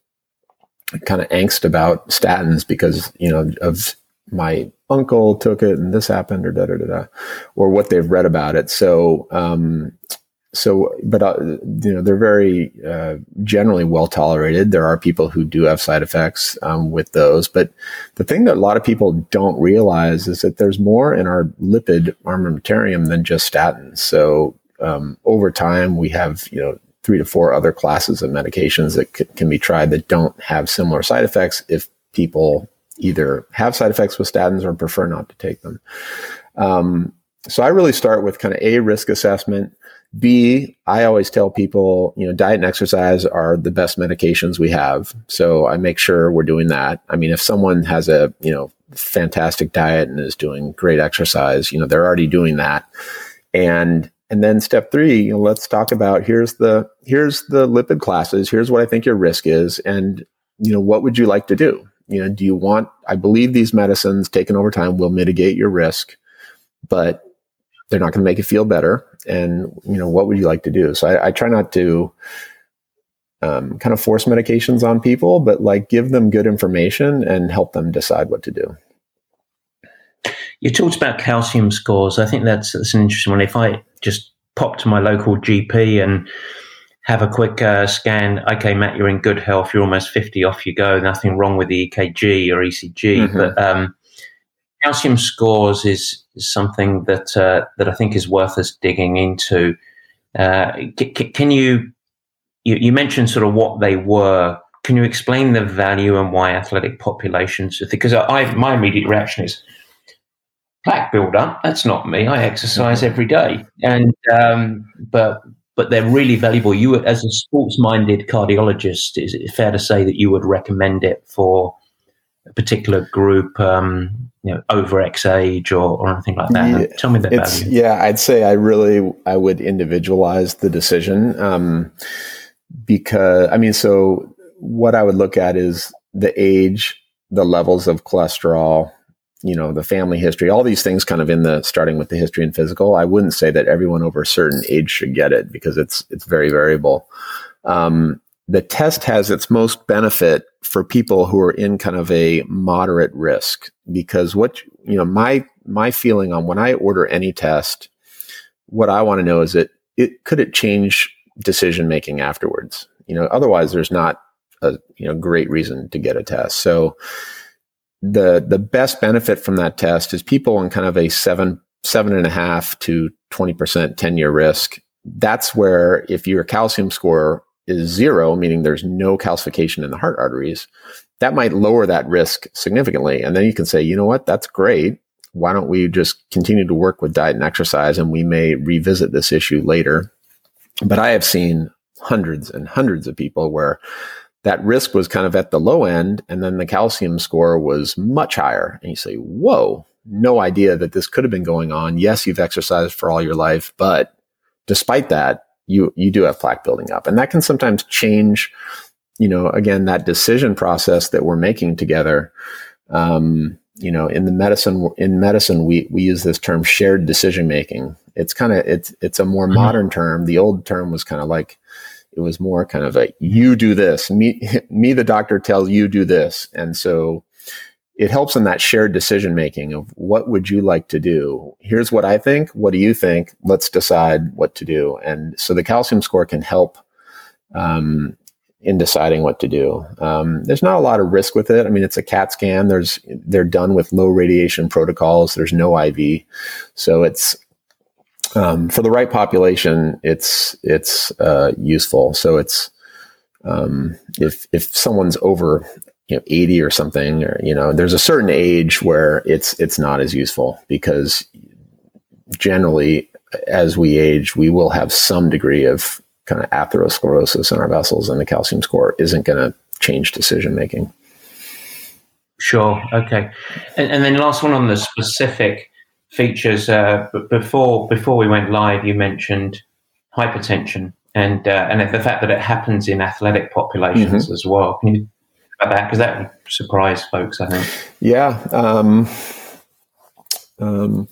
kind of angst about statins because, you know, of my uncle took it and this happened or da da da da, or what they've read about it. So, um, so, but uh, you know, they're very uh, generally well tolerated. There are people who do have side effects um, with those, but the thing that a lot of people don't realize is that there's more in our lipid armamentarium than just statins. So, um, over time, we have you know three to four other classes of medications that c- can be tried that don't have similar side effects if people either have side effects with statins or prefer not to take them. Um, so I really start with kind of a risk assessment B, I always tell people, you know, diet and exercise are the best medications we have. So I make sure we're doing that. I mean, if someone has a, you know, fantastic diet and is doing great exercise, you know, they're already doing that. And and then step three, you know, let's talk about here's the here's the lipid classes, here's what I think your risk is, and you know, what would you like to do? You know, do you want I believe these medicines taken over time will mitigate your risk, but they're not going to make you feel better. And, you know, what would you like to do? So I, I try not to um, kind of force medications on people, but like give them good information and help them decide what to do. You talked about calcium scores. I think that's, that's an interesting one. If I just pop to my local GP and have a quick uh, scan, okay, Matt, you're in good health. You're almost 50, off you go. Nothing wrong with the EKG or ECG. Mm-hmm. But um, calcium scores is, is something that uh, that I think is worth us digging into. Uh, c- c- can you, you you mentioned sort of what they were? Can you explain the value and why athletic populations? Because I, my immediate reaction is plaque builder. That's not me. I exercise every day, and um, but but they're really valuable. You, as a sports-minded cardiologist, is it fair to say that you would recommend it for a particular group? Um, you know over X age or, or anything like that? Yeah, Tell me that value. Yeah, I'd say I really I would individualize the decision um, because I mean, so what I would look at is the age, the levels of cholesterol, you know, the family history, all these things kind of in the starting with the history and physical. I wouldn't say that everyone over a certain age should get it because it's it's very variable. Um, the test has its most benefit for people who are in kind of a moderate risk because what you know my my feeling on when I order any test what I want to know is that it could it change decision making afterwards you know otherwise there's not a you know great reason to get a test so the the best benefit from that test is people in kind of a seven seven and a half to 20% 10 year risk that's where if your calcium score is zero, meaning there's no calcification in the heart arteries, that might lower that risk significantly. And then you can say, you know what, that's great. Why don't we just continue to work with diet and exercise and we may revisit this issue later? But I have seen hundreds and hundreds of people where that risk was kind of at the low end and then the calcium score was much higher. And you say, whoa, no idea that this could have been going on. Yes, you've exercised for all your life, but despite that, you you do have plaque building up, and that can sometimes change. You know, again, that decision process that we're making together. Um, you know, in the medicine in medicine, we we use this term shared decision making. It's kind of it's it's a more mm-hmm. modern term. The old term was kind of like it was more kind of a you do this me [laughs] me the doctor tells you do this and so it helps in that shared decision making of what would you like to do? Here's what I think. What do you think? Let's decide what to do. And so the calcium score can help um, in deciding what to do. Um, there's not a lot of risk with it. I mean, it's a CAT scan. There's they're done with low radiation protocols. There's no IV, so it's um, for the right population. It's it's uh, useful. So it's um, if if someone's over you know 80 or something or you know there's a certain age where it's it's not as useful because generally as we age we will have some degree of kind of atherosclerosis in our vessels and the calcium score isn't going to change decision making sure okay and, and, then last one on the specific features uh, before before we went live you mentioned hypertension and uh, and the fact that it happens in athletic populations mm-hmm. as well can you about that because that would surprise folks. I think. Yeah. Um, um,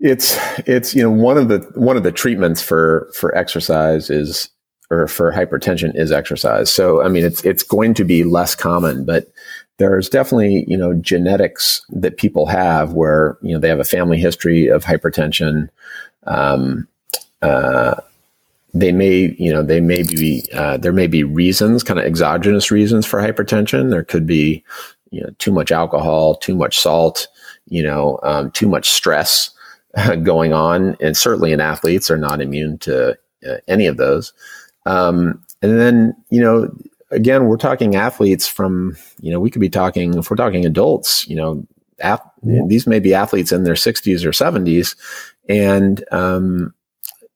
it's it's you know one of the one of the treatments for for exercise is or for hypertension is exercise. So I mean it's it's going to be less common, but there's definitely you know genetics that people have where you know they have a family history of hypertension. Um, uh, they may, you know, they may be, uh, there may be reasons, kind of exogenous reasons for hypertension. There could be, you know, too much alcohol, too much salt, you know, um, too much stress [laughs] going on. And certainly in athletes are not immune to uh, any of those. Um, and then, you know, again, we're talking athletes from, you know, we could be talking, if we're talking adults, you know, ath- these may be athletes in their 60s or 70s. And, um,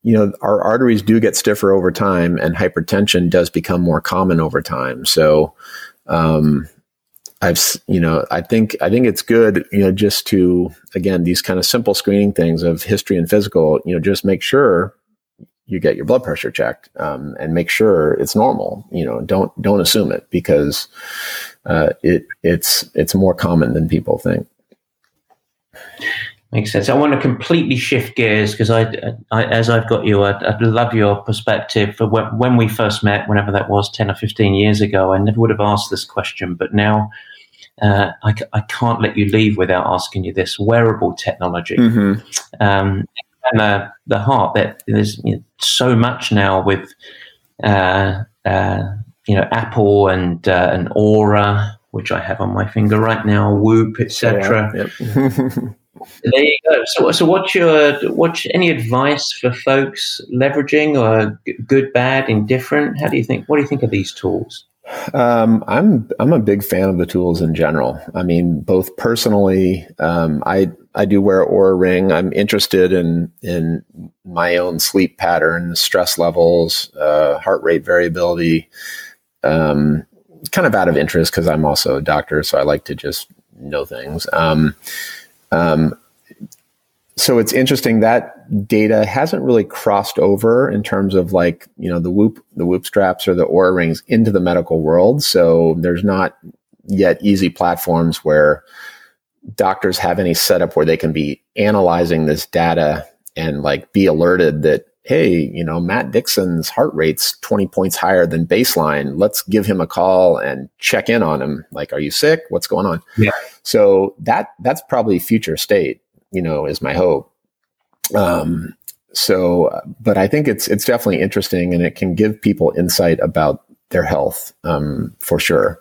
you know, our arteries do get stiffer over time, and hypertension does become more common over time. So, um, I've, you know, I think I think it's good, you know, just to again these kind of simple screening things of history and physical, you know, just make sure you get your blood pressure checked um, and make sure it's normal. You know, don't don't assume it because uh, it it's it's more common than people think. Makes sense. I want to completely shift gears because I, I, as I've got you, I'd, I'd love your perspective for when, when, we first met, whenever that was, 10 or 15 years ago. I never would have asked this question, but now uh, I, I can't let you leave without asking you this wearable technology. Mm-hmm. Um, and uh, the heart, that there's you know, so much now with, uh, uh you know, Apple and, uh, and Oura, which I have on my finger right now, Whoop, etc. Yeah, yep. [laughs] There you go. So, so what's your what's any advice for folks leveraging or good, bad, indifferent? How do you think? What do you think of these tools? Um, I'm I'm a big fan of the tools in general. I mean, both personally, um, I I do wear Oura ring. I'm interested in in my own sleep patterns, stress levels, uh, heart rate variability. Um, kind of out of interest because I'm also a doctor, so I like to just know things. Um, um, so it's interesting that data hasn't really crossed over in terms of like you know the whoop the whoop straps or the Oura rings into the medical world. So there's not yet easy platforms where doctors have any setup where they can be analyzing this data and like be alerted that hey you know matt dixon's heart rate's 20 points higher than baseline. Let's give him a call and check in on him. Like are you sick? What's going on? Yeah. So that that's probably future state you know is my hope um so but i think it's it's definitely interesting and it can give people insight about their health um for sure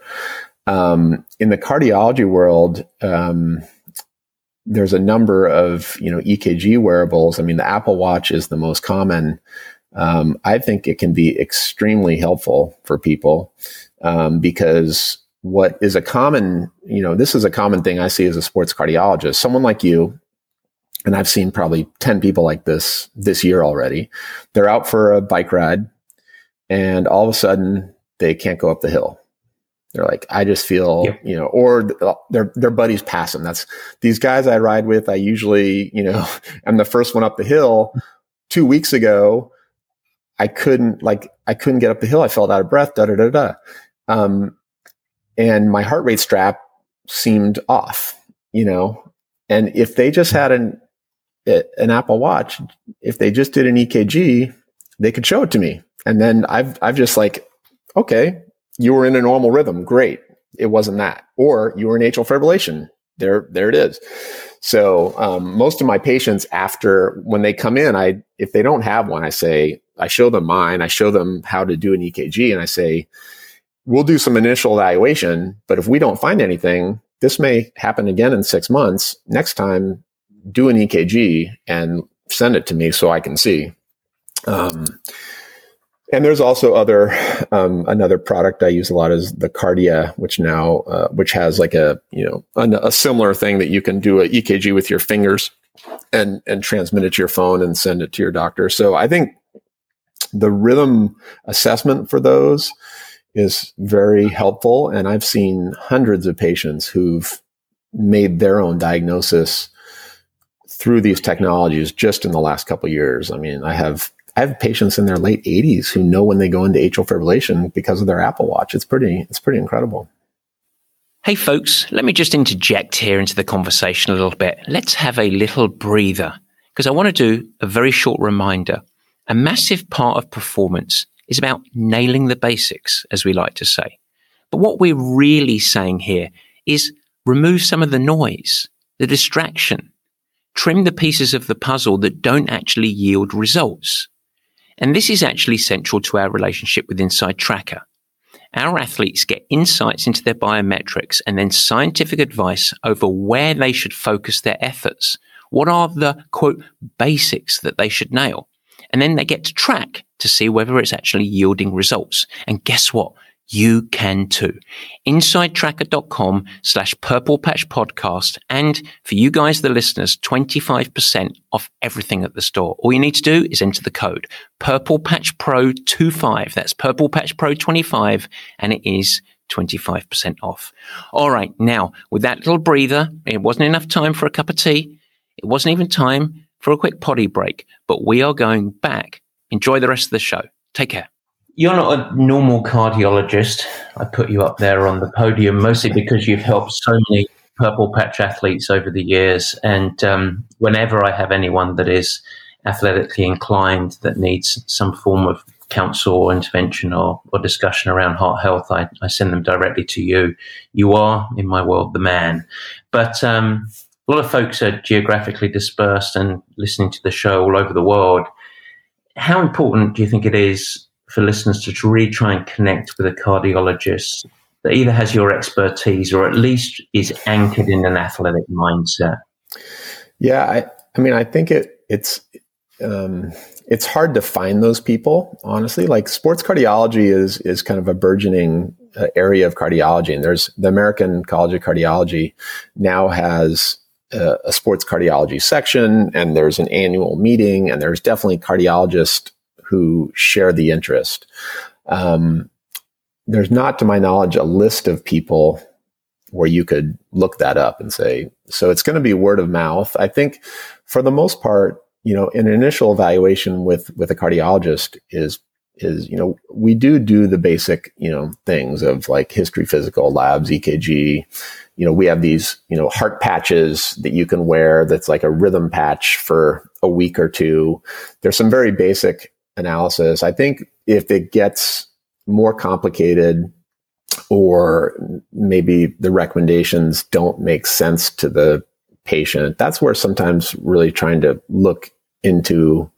um in the cardiology world um there's a number of you know EKG wearables. I mean, the Apple Watch is the most common. um, I think it can be extremely helpful for people um, because what is a common, you know, this is a common thing I see as a sports cardiologist. Someone like you, and I've seen probably 10 people like this this year already. They're out for a bike ride and all of a sudden they can't go up the hill. They're like, I just feel, you know, or their their buddies pass them. That's these guys I ride with. I usually, you know, [laughs] I'm the first one up the hill. Two weeks ago, I couldn't like I couldn't get up the hill. I felt out of breath. Da da da da. Um, and my heart rate strap seemed off. You know, and if they just had an an Apple Watch, if they just did an EKG, they could show it to me. And then I've I've just like, okay, you were in a normal rhythm. Great. It wasn't that. Or you were in atrial fibrillation. There, there it is. So um, most of my patients, after when they come in, I if they don't have one, I say I show them mine. I show them how to do an EKG, and I say we'll do some initial evaluation. But if we don't find anything, this may happen again in six months. Next time, do an EKG and send it to me so I can see. Um, and there's also other um, another product I use a lot is the Kardia, which now uh, which has like a you know a, similar thing that you can do an EKG with your fingers and and transmit it to your phone and send it to your doctor. So I think the rhythm assessment for those is very helpful, and I've seen hundreds of patients who've made their own diagnosis through these technologies just in the last couple years. I mean, I have I have patients in their late 80s who know when they go into atrial fibrillation because of their Apple Watch. It's pretty, it's pretty incredible. Hey, folks, let me just interject here into the conversation a little bit. Let's have a little breather because I want to do a very short reminder. A massive part of performance is about nailing the basics, as we like to say. But what we're really saying here is remove some of the noise, the distraction, trim the pieces of the puzzle that don't actually yield results. And this is actually central to our relationship with Inside Tracker. Our athletes get insights into their biometrics and then scientific advice over where they should focus their efforts. What are the quote basics that they should nail? And then they get to track to see whether it's actually yielding results. And guess what? You can too. InsideTracker.com slash Purple Patch Podcast. And for you guys, the listeners, 25% off everything at the store. All you need to do is enter the code Purple Patch Pro 25. That's Purple Patch Pro 25. And it is 25% off. All right. Now, with that little breather, it wasn't enough time for a cup of tea. It wasn't even time for a quick potty break, but we are going back. Enjoy the rest of the show. Take care you're not a normal cardiologist. I put you up there on the podium mostly because you've helped so many purple patch athletes over the years. And um, whenever I have anyone that is athletically inclined that needs some form of counsel or intervention or, or discussion around heart health, I, I, send them directly to you. You are, in my world, the man. But um, a lot of folks are geographically dispersed and listening to the show all over the world. How important do you think it is for listeners to really try and connect with a cardiologist that either has your expertise or at least is anchored in an athletic mindset? Yeah, I, I mean, I think it it's um, it's hard to find those people. Honestly, like sports cardiology is is kind of a burgeoning uh, area of cardiology, and there's the American College of Cardiology now has a, a sports cardiology section, and there's an annual meeting, and there's definitely cardiologists who share the interest. Um, there's not, to my knowledge, a list of people where you could look that up and say, so it's going to be word of mouth. I think for the most part, you know, an initial evaluation with, with a cardiologist is, is, you know, we do do the basic, you know, things of like history, physical labs, EKG. You know, we have these, you know, heart patches that you can wear that's like a rhythm patch for a week or two. There's some very basic analysis. I think if it gets more complicated or maybe the recommendations don't make sense to the patient, that's where sometimes really trying to look into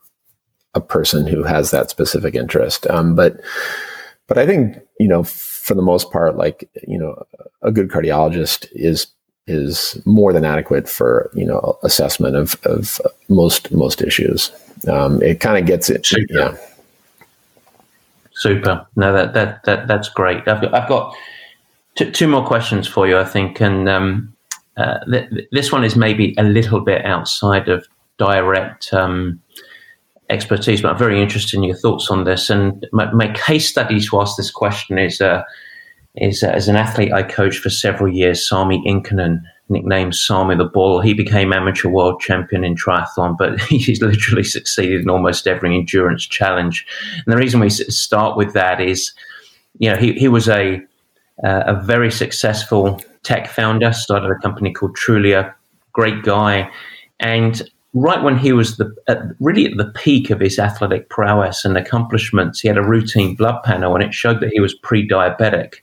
a person who has that specific interest. Um, but but I think you know for the most part, like you know, a good cardiologist is is more than adequate for you know assessment of of most most issues. Um, it kind of gets it, yeah. Super. No, that that that that's great. I've got, I've got t- two more questions for you, I think, and um, uh, th- this one is maybe a little bit outside of direct um, expertise, but I'm very interested in your thoughts on this. And my, my case study to ask this question is uh, is uh, as an athlete I coached for several years, Sami Inkinen, nicknamed Sami the Bull. He became amateur world champion in triathlon, but [laughs] he's literally succeeded in almost every endurance challenge. And the reason we start with that is, you know, he, he was a uh, a very successful tech founder, started a company called Trulia, great guy. And right when he was the at, really at the peak of his athletic prowess and accomplishments, he had a routine blood panel and it showed that he was pre-diabetic.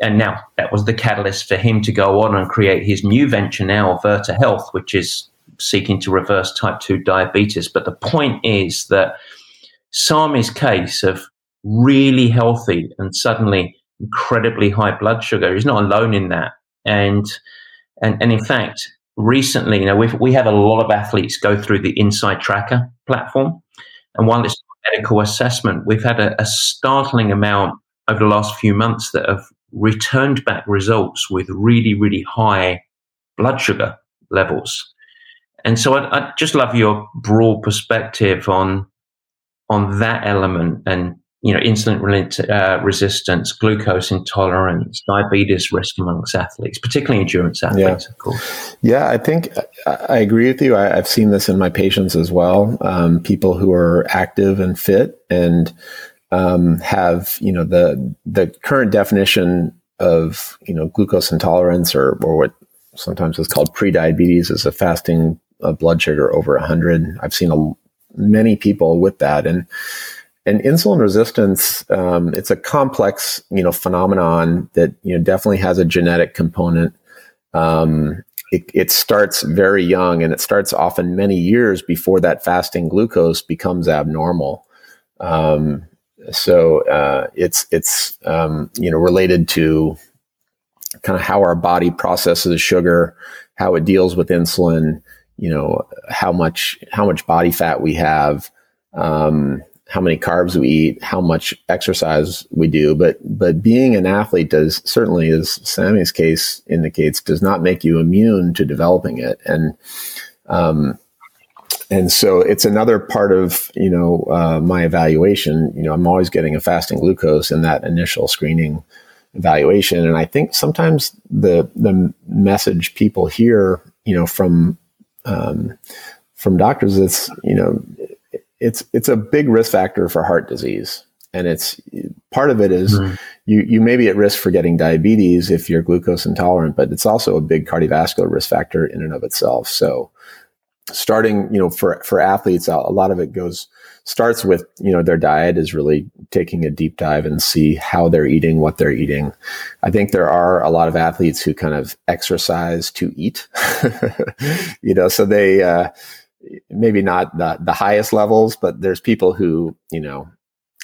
And now that was the catalyst for him to go on and create his new venture now, Virta Health, which is seeking to reverse type 2 diabetes. But the point is that Sami's case of really healthy and suddenly incredibly high blood sugar. He's not alone in that. And and and in fact, recently, you know, we we have a lot of athletes go through the Inside Tracker platform, and while it's medical assessment, we've had a, a startling amount over the last few months that have returned back results with really really high blood sugar levels. And so I'd, I'd just love your broad perspective on on that element and you know, insulin uh, resistance, glucose intolerance, diabetes risk amongst athletes, particularly endurance athletes, yeah. of course. Yeah, I think I agree with you. I, have seen this in my patients as well. Um, people who are active and fit and um, have, you know, the the current definition of, you know, glucose intolerance or or what sometimes is called prediabetes is a fasting uh, blood sugar over 100. I've seen a, many people with that. And and insulin resistance um, it's a complex you know phenomenon that you know definitely has a genetic component. Um, it, it, starts very young and it starts often many years before that fasting glucose becomes abnormal. Um, so uh, it's it's um, you know related to kind of how our body processes sugar how it deals with insulin you know how much how much body fat we have um, how many carbs we eat, how much exercise we do. But but being an athlete does certainly, as Sami's case indicates, does not make you immune to developing it. And um, and so it's another part of you know uh, my evaluation. You know, I'm always getting a fasting glucose in that initial screening evaluation, and I think sometimes the the message people hear, you know, from um, from doctors, it's you know it's it's a big risk factor for heart disease and it's part of it is mm. you you may be at risk for getting diabetes if you're glucose intolerant but it's also a big cardiovascular risk factor in and of itself so starting you know for for athletes a lot of it goes starts with you know their diet is really taking a deep dive and see how they're eating what they're eating i think there are a lot of athletes who kind of exercise to eat [laughs] you know so they uh, maybe not the, the highest levels, but there's people who, you know,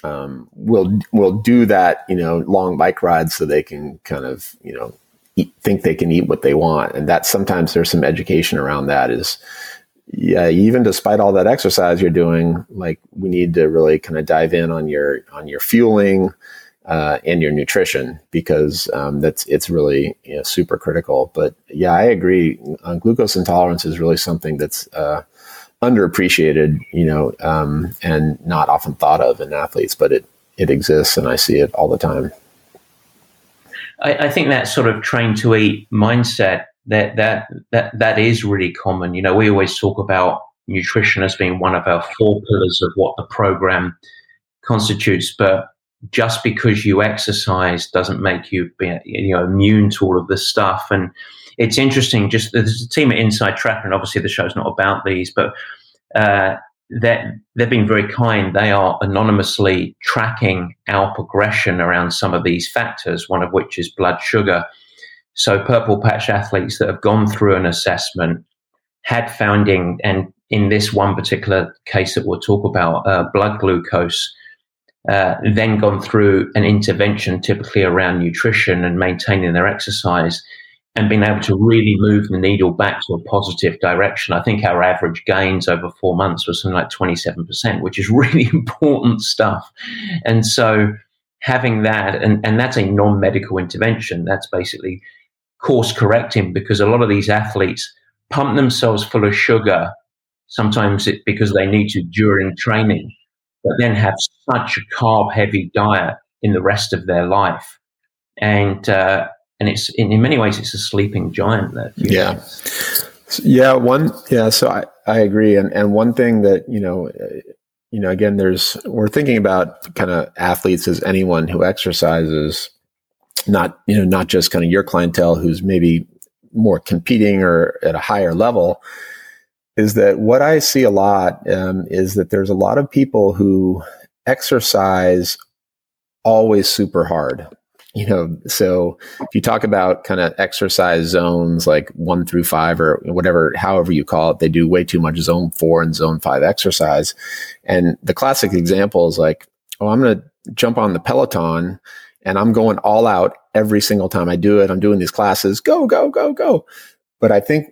um, will, will do that, you know, long bike rides so they can kind of, you know, eat, think they can eat what they want. And that sometimes there's some education around that is, yeah, even despite all that exercise you're doing, like we need to really kind of dive in on your, on your fueling, uh, and your nutrition because um, that's it's really you know, super critical. But yeah, I agree. Uh, glucose intolerance is really something that's uh, underappreciated, you know, um, and not often thought of in athletes, but it it exists, and I see it all the time. I, I think that sort of train to eat mindset that that that that is really common. You know, we always talk about nutrition as being one of our four pillars of what the program constitutes, but just because you exercise doesn't make you be, you know immune to all of this stuff and it's interesting. Just there's a team at Inside Tracker, and obviously the show's not about these, but uh, that they've been very kind. They are anonymously tracking our progression around some of these factors. One of which is blood sugar. So purple patch athletes that have gone through an assessment had finding, and in this one particular case that we'll talk about, uh, blood glucose. Uh, then gone through an intervention, typically around nutrition and maintaining their exercise, and being able to really move the needle back to a positive direction. I think our average gains over four months was something like 27%, which is [laughs] really important stuff. And so having that, and, and that's a non medical intervention. That's basically course correcting because a lot of these athletes pump themselves full of sugar, sometimes it, because they need to during training, but then have such a carb heavy diet in the rest of their life. And, uh, and it's in, in, many ways, it's a sleeping giant. That yeah, yeah. One, yeah. So I, I agree. And, and one thing that, you know, you know, again, there's, we're thinking about kind of athletes as anyone who exercises, not, you know, not just kind of your clientele who's maybe more competing or at a higher level is that what I see a lot um, is that there's a lot of people who exercise always super hard you know, so if you talk about kind of exercise zones like one through five or whatever, however you call it, they do way too much zone four and zone five exercise. And the classic example is like, oh, I'm going to jump on the Peloton and I'm going all out every single time I do it. I'm doing these classes, go, go, go, go. But I think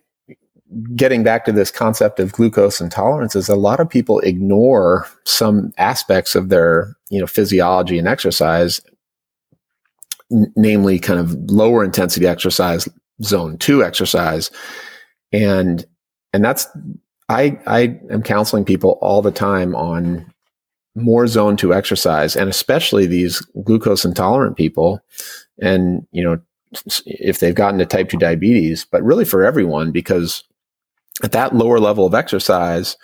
getting back to this concept of glucose intolerance is a lot of people ignore some aspects of their you know physiology and exercise n- namely kind of lower intensity exercise, zone two exercise. And, and that's, I, I am counseling people all the time on more zone two exercise and especially these glucose intolerant people. And, you know, if they've gotten to type 2 diabetes, but really for everyone, because at that lower level of exercise,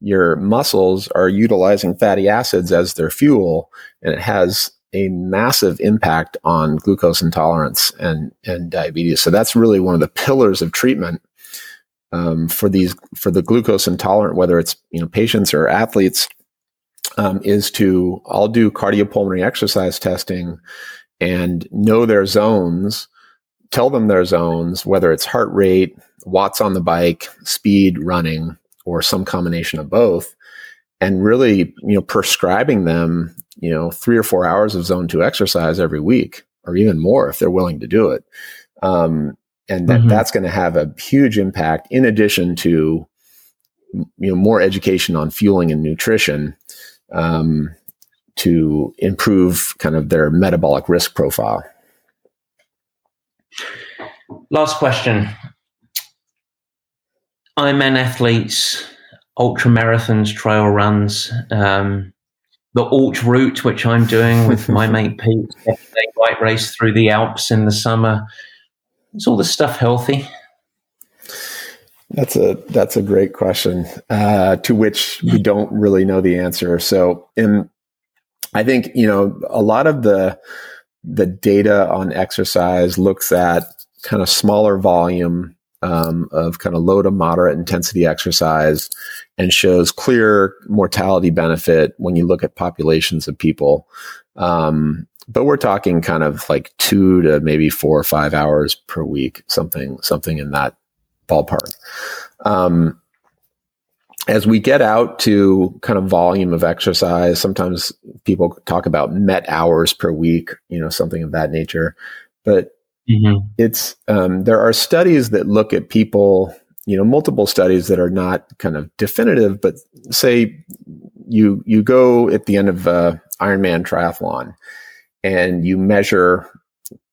your muscles are utilizing fatty acids as their fuel, and it has a massive impact on glucose intolerance and, and diabetes. So that's really one of the pillars of treatment um, for these for the glucose intolerant, whether it's you know patients or athletes, um, is to I'll do cardiopulmonary exercise testing and know their zones, tell them their zones, whether it's heart rate, watts on the bike, speed, running, or some combination of both, and really you know prescribing them you know, three or four hours of zone two exercise every week, or even more if they're willing to do it. Um, and that, mm-hmm. that's going to have a huge impact in addition to, you know, more education on fueling and nutrition, um, to improve kind of their metabolic risk profile. Last question. Ironman athletes, ultra marathons, trail runs, um, the Haute Route, which I'm doing with my [laughs] mate Pete, they bike race through the Alps in the summer. Is all this stuff healthy? That's a that's a great question uh, to which we don't really know the answer. So, in I think you know a lot of the the data on exercise looks at kind of smaller volume um, of kind of low to moderate intensity exercise and shows clear mortality benefit when you look at populations of people. Um, but we're talking kind of like two to maybe four or five hours per week, something something in that ballpark. Um, as we get out to kind of volume of exercise, sometimes people talk about met hours per week, you know, something of that nature. But Mm-hmm. It's um, there are studies that look at people, you know, multiple studies that are not kind of definitive, but say you you go at the end of a Ironman triathlon and you measure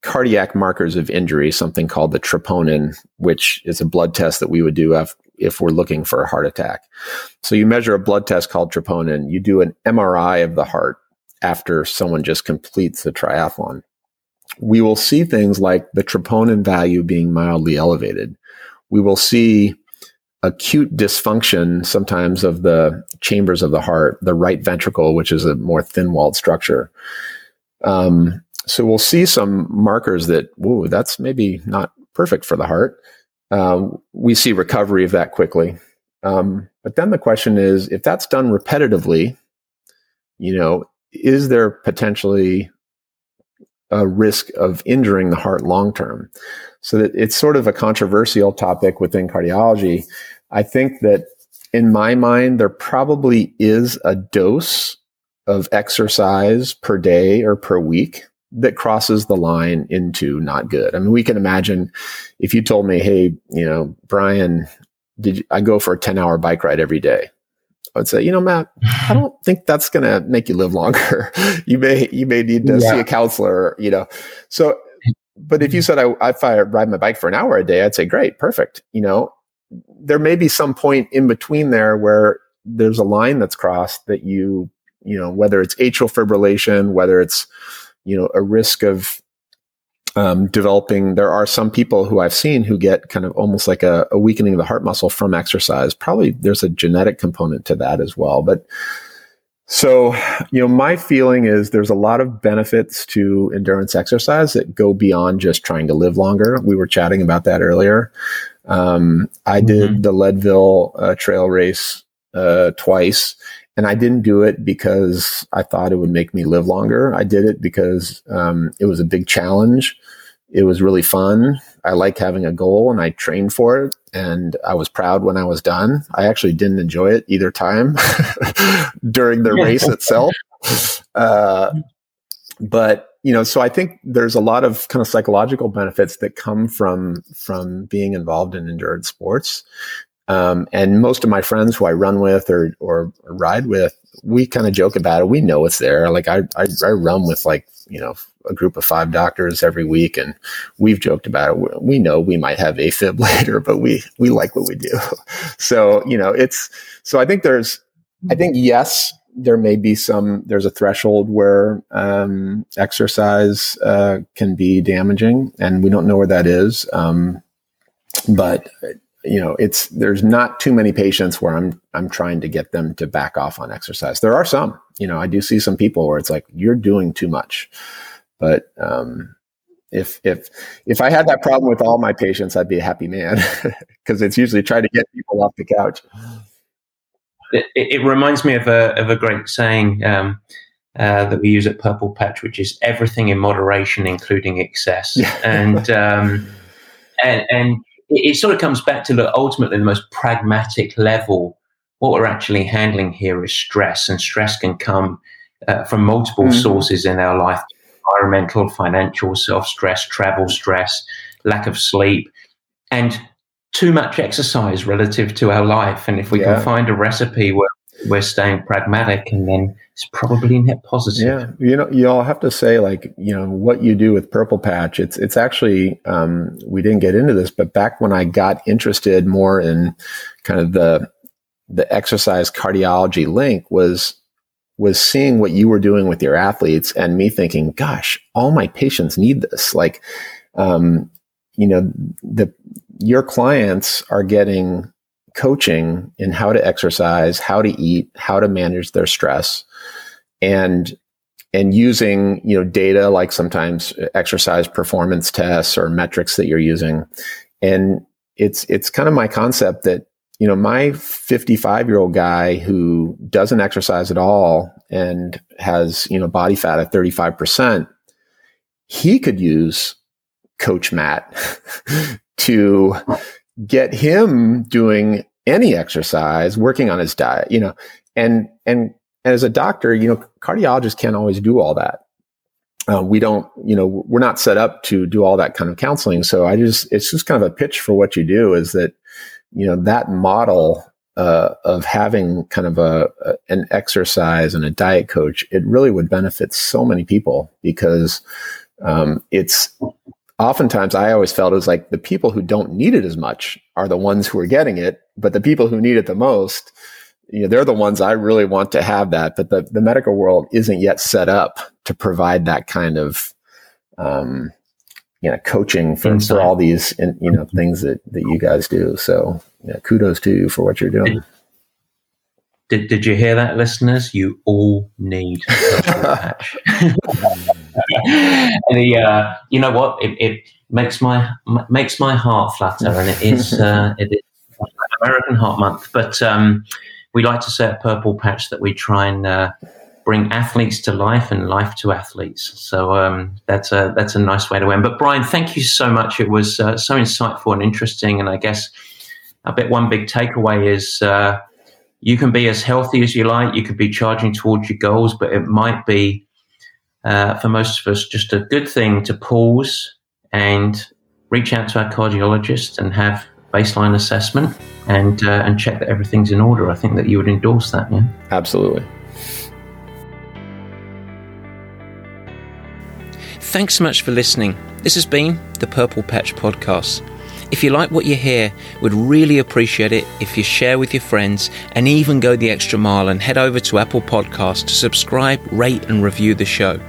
cardiac markers of injury, something called the troponin, which is a blood test that we would do if, if we're looking for a heart attack. So you measure a blood test called troponin. You do an MRI of the heart after someone just completes the triathlon we will see things like the troponin value being mildly elevated. We will see acute dysfunction sometimes of the chambers of the heart, the right ventricle, which is a more thin walled structure. Um, so we'll see some markers that, whoa, that's maybe not perfect for the heart. Um, we see recovery of that quickly. Um, but then the question is if that's done repetitively, you know, is there potentially a risk of injuring the heart long term. So that it's sort of a controversial topic within cardiology. I think that in my mind, there probably is a dose of exercise per day or per week that crosses the line into not good. I mean, we can imagine if you told me, Hey, you know, Brian, did you, I go for a 10 hour bike ride every day? I'd say, you know, Matt, I don't [laughs] think that's going to make you live longer. [laughs] you may, you may need to yeah. see a counselor, you know. So, but if you said I, if I ride my bike for an hour a day, I'd say, great, perfect. You know, there may be some point in between there where there's a line that's crossed that you, you know, whether it's atrial fibrillation, whether it's, you know, a risk of um, developing. There are some people who I've seen who get kind of almost like a, a, weakening of the heart muscle from exercise. Probably there's a genetic component to that as well. But so, you know, my feeling is there's a lot of benefits to endurance exercise that go beyond just trying to live longer. We were chatting about that earlier. Um, I mm-hmm. did the Leadville uh, trail race uh, twice, and I didn't do it because I thought it would make me live longer. I did it because um, it was a big challenge. It was really fun. I like having a goal and I trained for it. And I was proud when I was done. I actually didn't enjoy it either time [laughs] during the race itself. Uh, but you know, so I think there's a lot of kind of psychological benefits that come from from being involved in endurance sports. Um, and most of my friends who I run with or, or ride with, we kind of joke about it. We know it's there. Like I, I, I run with like, you know, a group of five doctors every week and we've joked about it. We know we might have AFib [laughs] later, but we, we like what we do. [laughs] So, you know, it's, so I think there's, I think yes, there may be some, there's a threshold where, um, exercise, uh, can be damaging and we don't know where that is. Um, but you know, it's there's not too many patients where I'm I'm trying to get them to back off on exercise. There are some, you know, I do see some people where it's like you're doing too much, but um, if if if I had that problem with all my patients, I'd be a happy man [laughs] because it's usually trying to get people off the couch. It, it reminds me of a of a great saying um, uh, that we use at Purple Patch, which is everything in moderation, including excess, and um, and and it, it, sort of comes back to the ultimately the most pragmatic level. What we're actually handling here is stress, and stress can come uh, from multiple mm-hmm. sources in our life environmental, financial, self stress, travel stress, lack of sleep, and too much exercise relative to our life. And if we yeah. can find a recipe where we're staying pragmatic and then it's probably net positive. Yeah. You know, you all have to say like, you know, what you do with Purple Patch, it's, it's actually, um, we didn't get into this, but back when I got interested more in kind of the, the exercise cardiology link was, was seeing what you were doing with your athletes and me thinking, gosh, all my patients need this. Like, um, you know, the, your clients are getting coaching in how to exercise, how to eat, how to manage their stress, and and using you know data like sometimes exercise performance tests or metrics that you're using, and it's it's kind of my concept that you know my 55 year old guy who doesn't exercise at all and has you know body fat at 35 percent, he could use Coach Matt [laughs] to get him doing any exercise, working on his diet, you know, and, and, as a doctor, you know, cardiologists can't always do all that. Uh, we don't, you know, we're not set up to do all that kind of counseling. So I just, it's just kind of a pitch for what you do is that, you know, that model uh, of having kind of a, a, an exercise and a diet coach, it really would benefit so many people because um, it's oftentimes I always felt it was like the people who don't need it as much are the ones who are getting it, but the people who need it the most, you know, they're the ones I really want to have that. But the, the medical world isn't yet set up to provide that kind of, um, you know, coaching for, for all these, you know, things that, that you guys do. So yeah, kudos to you for what you're doing. Did, did you hear that, listeners? You all need a [laughs] patch. and [laughs] [laughs] the, uh, you know what? It, it, makes my makes my heart flutter, and it is [laughs] uh, it is American Heart Month. But um, we like to say a Purple Patch that we try and uh, bring athletes to life and life to athletes. So um, that's a that's a nice way to end. But Brian, thank you so much. It was uh, so insightful and interesting, and I guess I bet one big takeaway is uh, you can be as healthy as you like. You could be charging towards your goals, but it might be uh, for most of us, just a good thing to pause and reach out to our cardiologist and have baseline assessment and uh, and check that everything's in order. I think that you would endorse that, yeah. Absolutely. Thanks so much for listening. This has been the Purple Patch Podcast. If you like what you hear, we'd really appreciate it if you share with your friends and even go the extra mile and head over to Apple Podcasts to subscribe, rate, and review the show.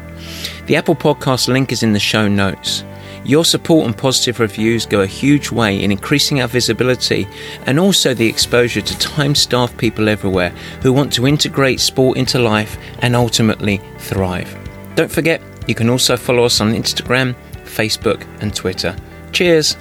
The Apple Podcast link is in the show notes. Your support and positive reviews go a huge way in increasing our visibility and also the exposure to time starved people everywhere who want to integrate sport into life and ultimately thrive. Don't forget, you can also follow us on Instagram, Facebook, and Twitter. Cheers!